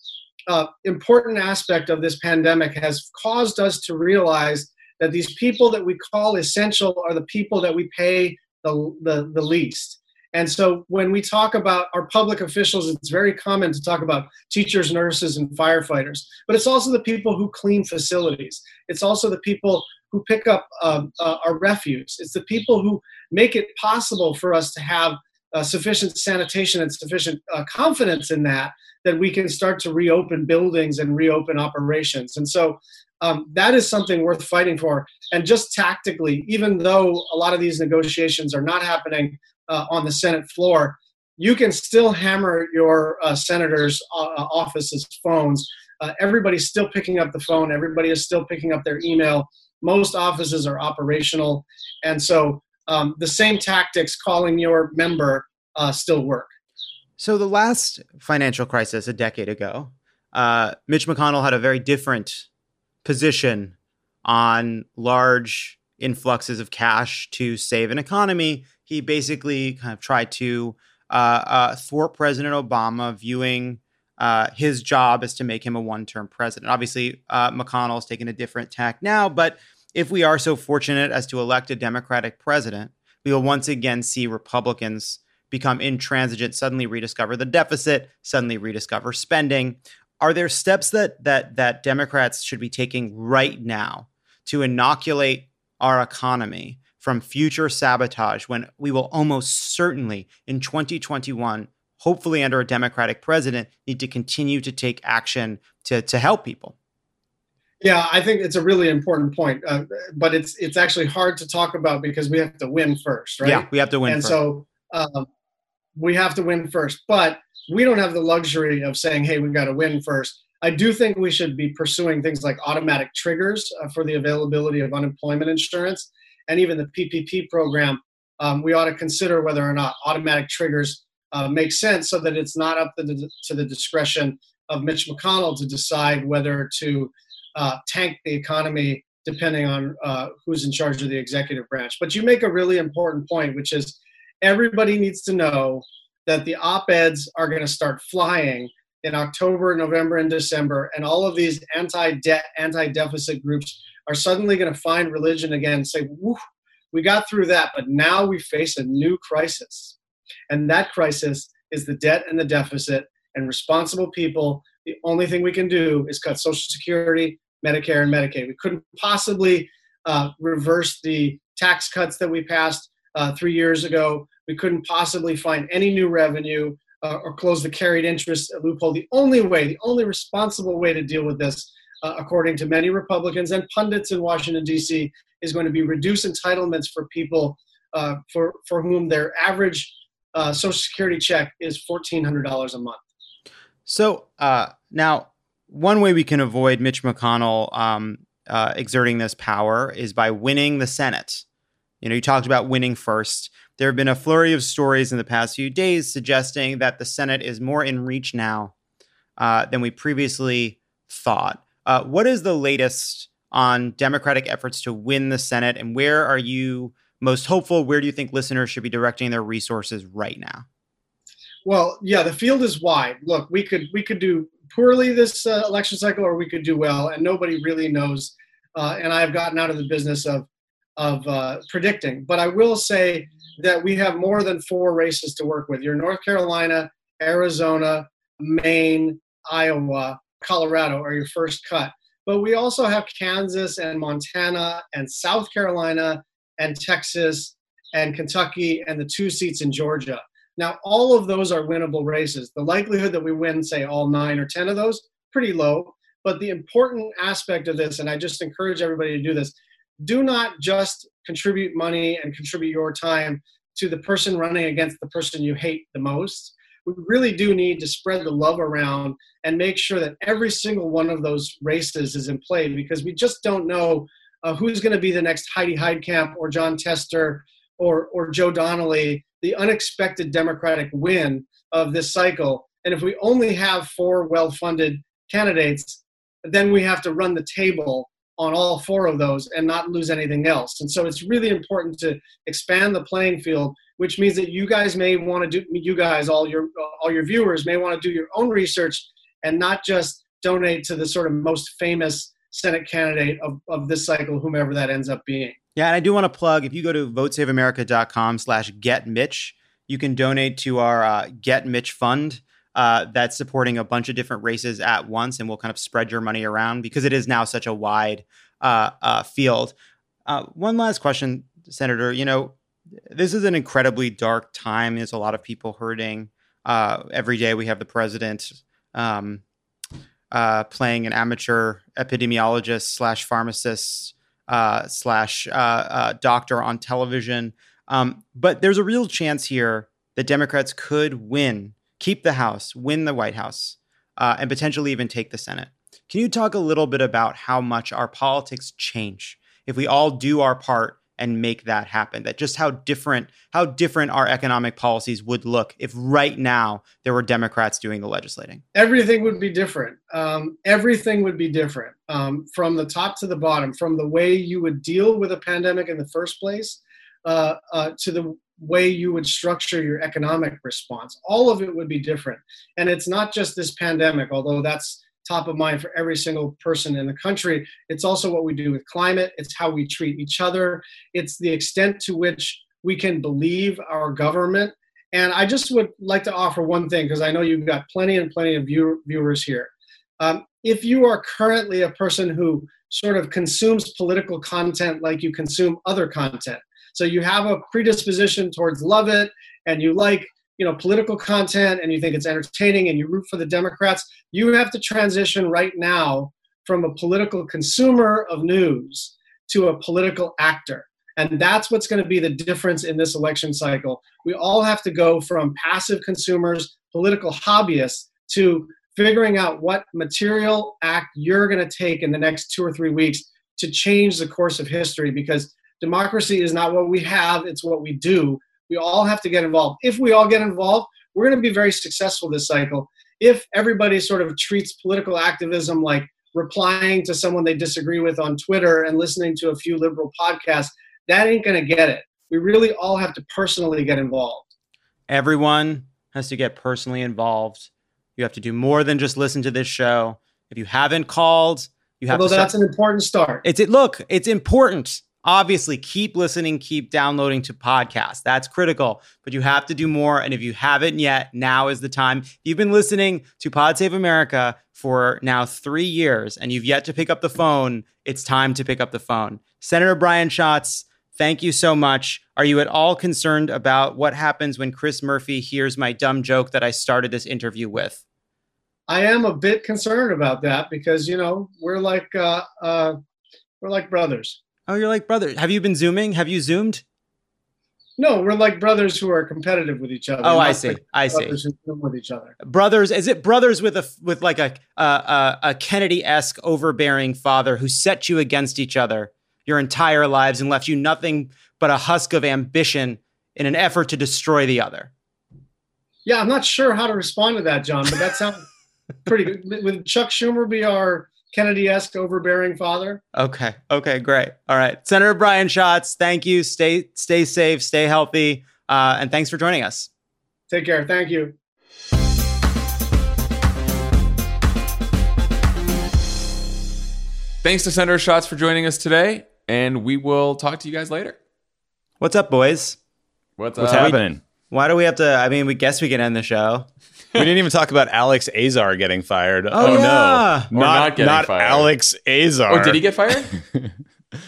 uh, important aspect of this pandemic has caused us to realize that these people that we call essential are the people that we pay the, the, the least. And so when we talk about our public officials, it's very common to talk about teachers, nurses, and firefighters. But it's also the people who clean facilities. It's also the people who pick up um, uh, our refuse. It's the people who make it possible for us to have uh, sufficient sanitation and sufficient uh, confidence in that that we can start to reopen buildings and reopen operations. And so um, that is something worth fighting for. And just tactically, even though a lot of these negotiations are not happening uh, on the Senate floor, you can still hammer your uh, senators' uh, offices' phones. Uh, everybody's still picking up the phone. Everybody is still picking up their email. Most offices are operational, and so um, the same tactics calling your member uh, still work. So the last financial crisis a decade ago, uh, Mitch McConnell had a very different position on large influxes of cash to save an economy he basically kind of tried to uh, uh, thwart President Obama, viewing uh, his job as to make him a one term president. Obviously, uh, McConnell has taken a different tack now, but if we are so fortunate as to elect a Democratic president, we will once again see Republicans become intransigent, suddenly rediscover the deficit, suddenly rediscover spending. Are there steps that that that Democrats should be taking right now to inoculate our economy from future sabotage when we will almost certainly in 2021 hopefully under a democratic president need to continue to take action to, to help people yeah i think it's a really important point uh, but it's it's actually hard to talk about because we have to win first right yeah we have to win and first. so um, we have to win first. But we don't have the luxury of saying, hey, we've got to win first. I do think we should be pursuing things like automatic triggers uh, for the availability of unemployment insurance and even the PPP program. Um, we ought to consider whether or not automatic triggers uh, make sense so that it's not up to the, to the discretion of Mitch McConnell to decide whether to uh, tank the economy depending on uh, who's in charge of the executive branch. But you make a really important point, which is everybody needs to know that the op eds are going to start flying in October, November, and December, and all of these anti debt, anti deficit groups are suddenly going to find religion again and say, Woo, we got through that, but now we face a new crisis. And that crisis is the debt and the deficit, and responsible people. The only thing we can do is cut Social Security, Medicare, and Medicaid. We couldn't possibly uh, reverse the tax cuts that we passed uh, three years ago. We couldn't possibly find any new revenue uh, or close the carried interest loophole. The only way, the only responsible way to deal with this, uh, according to many Republicans and pundits in Washington, D.C., is going to be reduce entitlements for people uh, for, for whom their average uh, Social Security check is $1,400 a month. So now, one way we can avoid Mitch McConnell um, uh, exerting this power is by winning the Senate. You know, you talked about winning first. There have been a flurry of stories in the past few days suggesting that the Senate is more in reach now uh, than we previously thought. Uh, what is the latest on Democratic efforts to win the Senate, and where are you most hopeful? Where do you think listeners should be directing their resources right now? Well, yeah, the field is wide. Look, we could we could do poorly this uh, election cycle, or we could do well, and nobody really knows. Uh, and I've gotten out of the business of of uh, predicting, but I will say that we have more than four races to work with. You're North Carolina, Arizona, Maine, Iowa, Colorado are your first cut. But we also have Kansas and Montana and South Carolina and Texas and Kentucky and the two seats in Georgia. Now, all of those are winnable races. The likelihood that we win, say, all nine or 10 of those, pretty low. But the important aspect of this, and I just encourage everybody to do this, do not just contribute money and contribute your time to the person running against the person you hate the most. We really do need to spread the love around and make sure that every single one of those races is in play because we just don't know uh, who's going to be the next Heidi Heitkamp or Jon Tester or, or Joe Donnelly, the unexpected Democratic win of this cycle. And if we only have four well funded candidates, then we have to run the table on all four of those and not lose anything else. And so it's really important to expand the playing field, which means that you guys may want to do you guys all your all your viewers may want to do your own research and not just donate to the sort of most famous Senate candidate of, of this cycle, whomever that ends up being. Yeah, and I do want to plug if you go to votesaveamerica.com slash get Mitch, you can donate to our uh, Get Mitch Fund uh, that's supporting a bunch of different races at once, and we'll kind of spread your money around because it is now such a wide uh, uh, field. Uh, one last question, Senator. You know, this is an incredibly dark time. There's a lot of people hurting. Uh, every day we have the president um, uh, playing an amateur epidemiologist slash pharmacist slash doctor on television. Um, but there's a real chance here that Democrats could win keep the House, win the White House, uh, and potentially even take the Senate. Can you talk a little bit about how much our politics change if we all do our part and make that happen? That just how different how different our economic policies would look if right now there were Democrats doing the legislating. Everything would be different. Um, everything would be different um, from the top to the bottom, from the way you would deal with a pandemic in the first place uh, uh, to the way you would structure your economic response. All of it would be different. And it's not just this pandemic, although that's top of mind for every single person in the country. It's also what we do with climate, it's how we treat each other, it's the extent to which we can believe our government. And I just would like to offer one thing because I know you've got plenty and plenty of view- viewers here. Um, if you are currently a person who sort of consumes political content like you consume other content, so you have a predisposition towards love it and you like you know political content and you think it's entertaining and you root for the Democrats. You have to transition right now from a political consumer of news to a political actor. And that's what's going to be the difference in this election cycle. We all have to go from passive consumers, political hobbyists, to figuring out what material act you're going to take in the next two or three weeks to change the course of history because democracy is not what we have, it's what we do. We all have to get involved. If we all get involved, we're going to be very successful this cycle. If everybody sort of treats political activism like replying to someone they disagree with on Twitter and listening to a few liberal podcasts, that ain't going to get it. We really all have to personally get involved. Everyone has to get personally involved. You have to do more than just listen to this show. If you haven't called, you have Although to. that's an important start. it's it. Look, it's important. Obviously, keep listening, keep downloading to podcasts. That's critical. But you have to do more. And if you haven't yet, now is the time. You've been listening to Pod Save America for now three years and you've yet to pick up the phone, it's time to pick up the phone. Senator Brian Schatz, thank you so much. Are you at all concerned about what happens when Chris Murphy hears my dumb joke that I started this interview with? I am a bit concerned about that because you know we're like uh, uh, we're like brothers. Oh, you're like brother. Have you been zooming? Have you zoomed? No, we're like brothers who are competitive with each other. Oh, I see. like I see. brothers who film with each other. brothers is it brothers with a with like a a, a, a kennedy-esque overbearing father who set you against each other your entire lives and left you nothing but a husk of ambition in an effort to destroy the other Yeah, I'm not sure how to respond to that, Jon, but that sounds pretty good. Would Chuck Schumer be our Kennedy-esque overbearing father? okay okay great all right senator brian schatz thank you stay stay safe stay healthy uh, and thanks for joining us Take care. Thank you. Thanks to Senator Schatz for joining us today, and we will talk to you guys later. what's up boys What's, What's up? happening? why do we have to i mean we guess we can end the show we didn't even talk about Alex Azar getting fired. Oh, oh yeah. no, Or not getting fired. Alex Azar. Oh, did he get fired?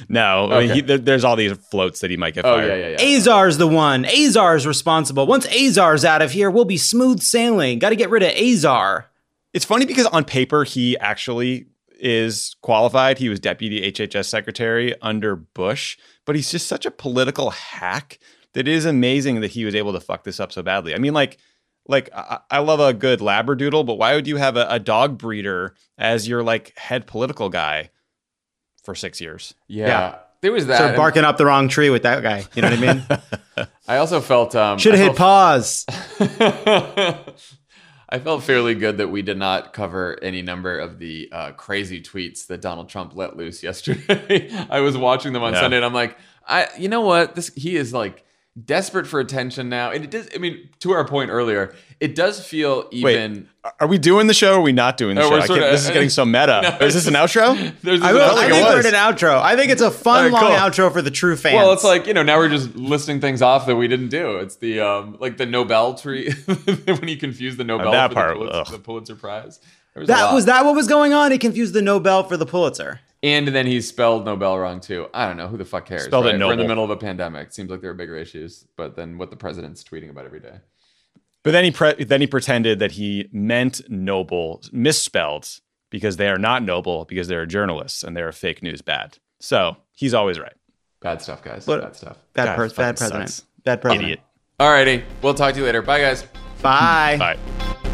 No, I mean, he, there, there's all these floats that he might get oh, fired. yeah, yeah, yeah. Azar's the one. Azar's responsible. Once Azar's out of here, we'll be smooth sailing. Got to get rid of Azar. It's funny because on paper he actually is qualified. He was deputy HHS secretary under Bush, but he's just such a political hack that it is amazing that he was able to fuck this up so badly. I mean, like, like I, I love a good labradoodle, but why would you have a, a dog breeder as your like head political guy for six years? yeah. Yeah. There was that. So and barking up the wrong tree with that guy. You know what I mean? I also felt um, Should have hit felt- pause. I felt fairly good that we did not cover any number of the uh, crazy tweets that Donald Trump let loose yesterday. I was watching them on Yeah. Sunday, and I'm like, I, you know what? This he is like desperate for attention now, and it does. I mean, to our point earlier, it does feel even. Are we doing the show or are we not doing the Oh, show? I can't- sorta- this is getting so meta. No, is this an outro? There's I, this will, other- I think it think we're was. in an outro. I think it's a fun, All right, long cool. outro for the true fans. Well, it's like you know now we're just listing things off that we didn't do. It's the um like the Nobel tree when he confused the Nobel that for part, the, Pulitzer, the Pulitzer Prize. Was that was that what was going on? He confused the Nobel for the Pulitzer. And then he spelled Nobel wrong too. I don't know who the fuck cares. Spelled it right? We're in the middle of a pandemic. Seems like there are bigger issues, but then what the president's tweeting about every day. But then he pre- then he pretended that he meant noble, misspelled because they are not noble because they're journalists and they're fake news bad. So he's always right. Bad stuff, guys. What- Bad stuff. Bad, God, pers- fucking bad president. sucks. Bad president. Idiot. Alrighty, we'll talk to you later. Bye, guys. Bye. Bye.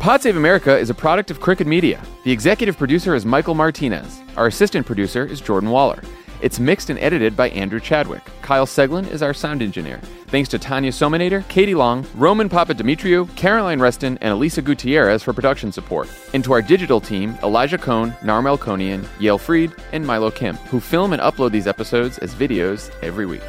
Pod Save America is a product of Crooked Media. The executive producer is Michael Martinez. Our assistant producer is Jordan Waller. It's mixed and edited by Andrew Chadwick. Kyle Seglin is our sound engineer. Thanks to Tanya Somanader, Katie Long, Roman Papa Papadimitriou, Caroline Reston, and Elisa Gutierrez for production support. And to our digital team, Elijah Cone, Narmel Konian, Yael Freed, and Milo Kim, who film and upload these episodes as videos every week.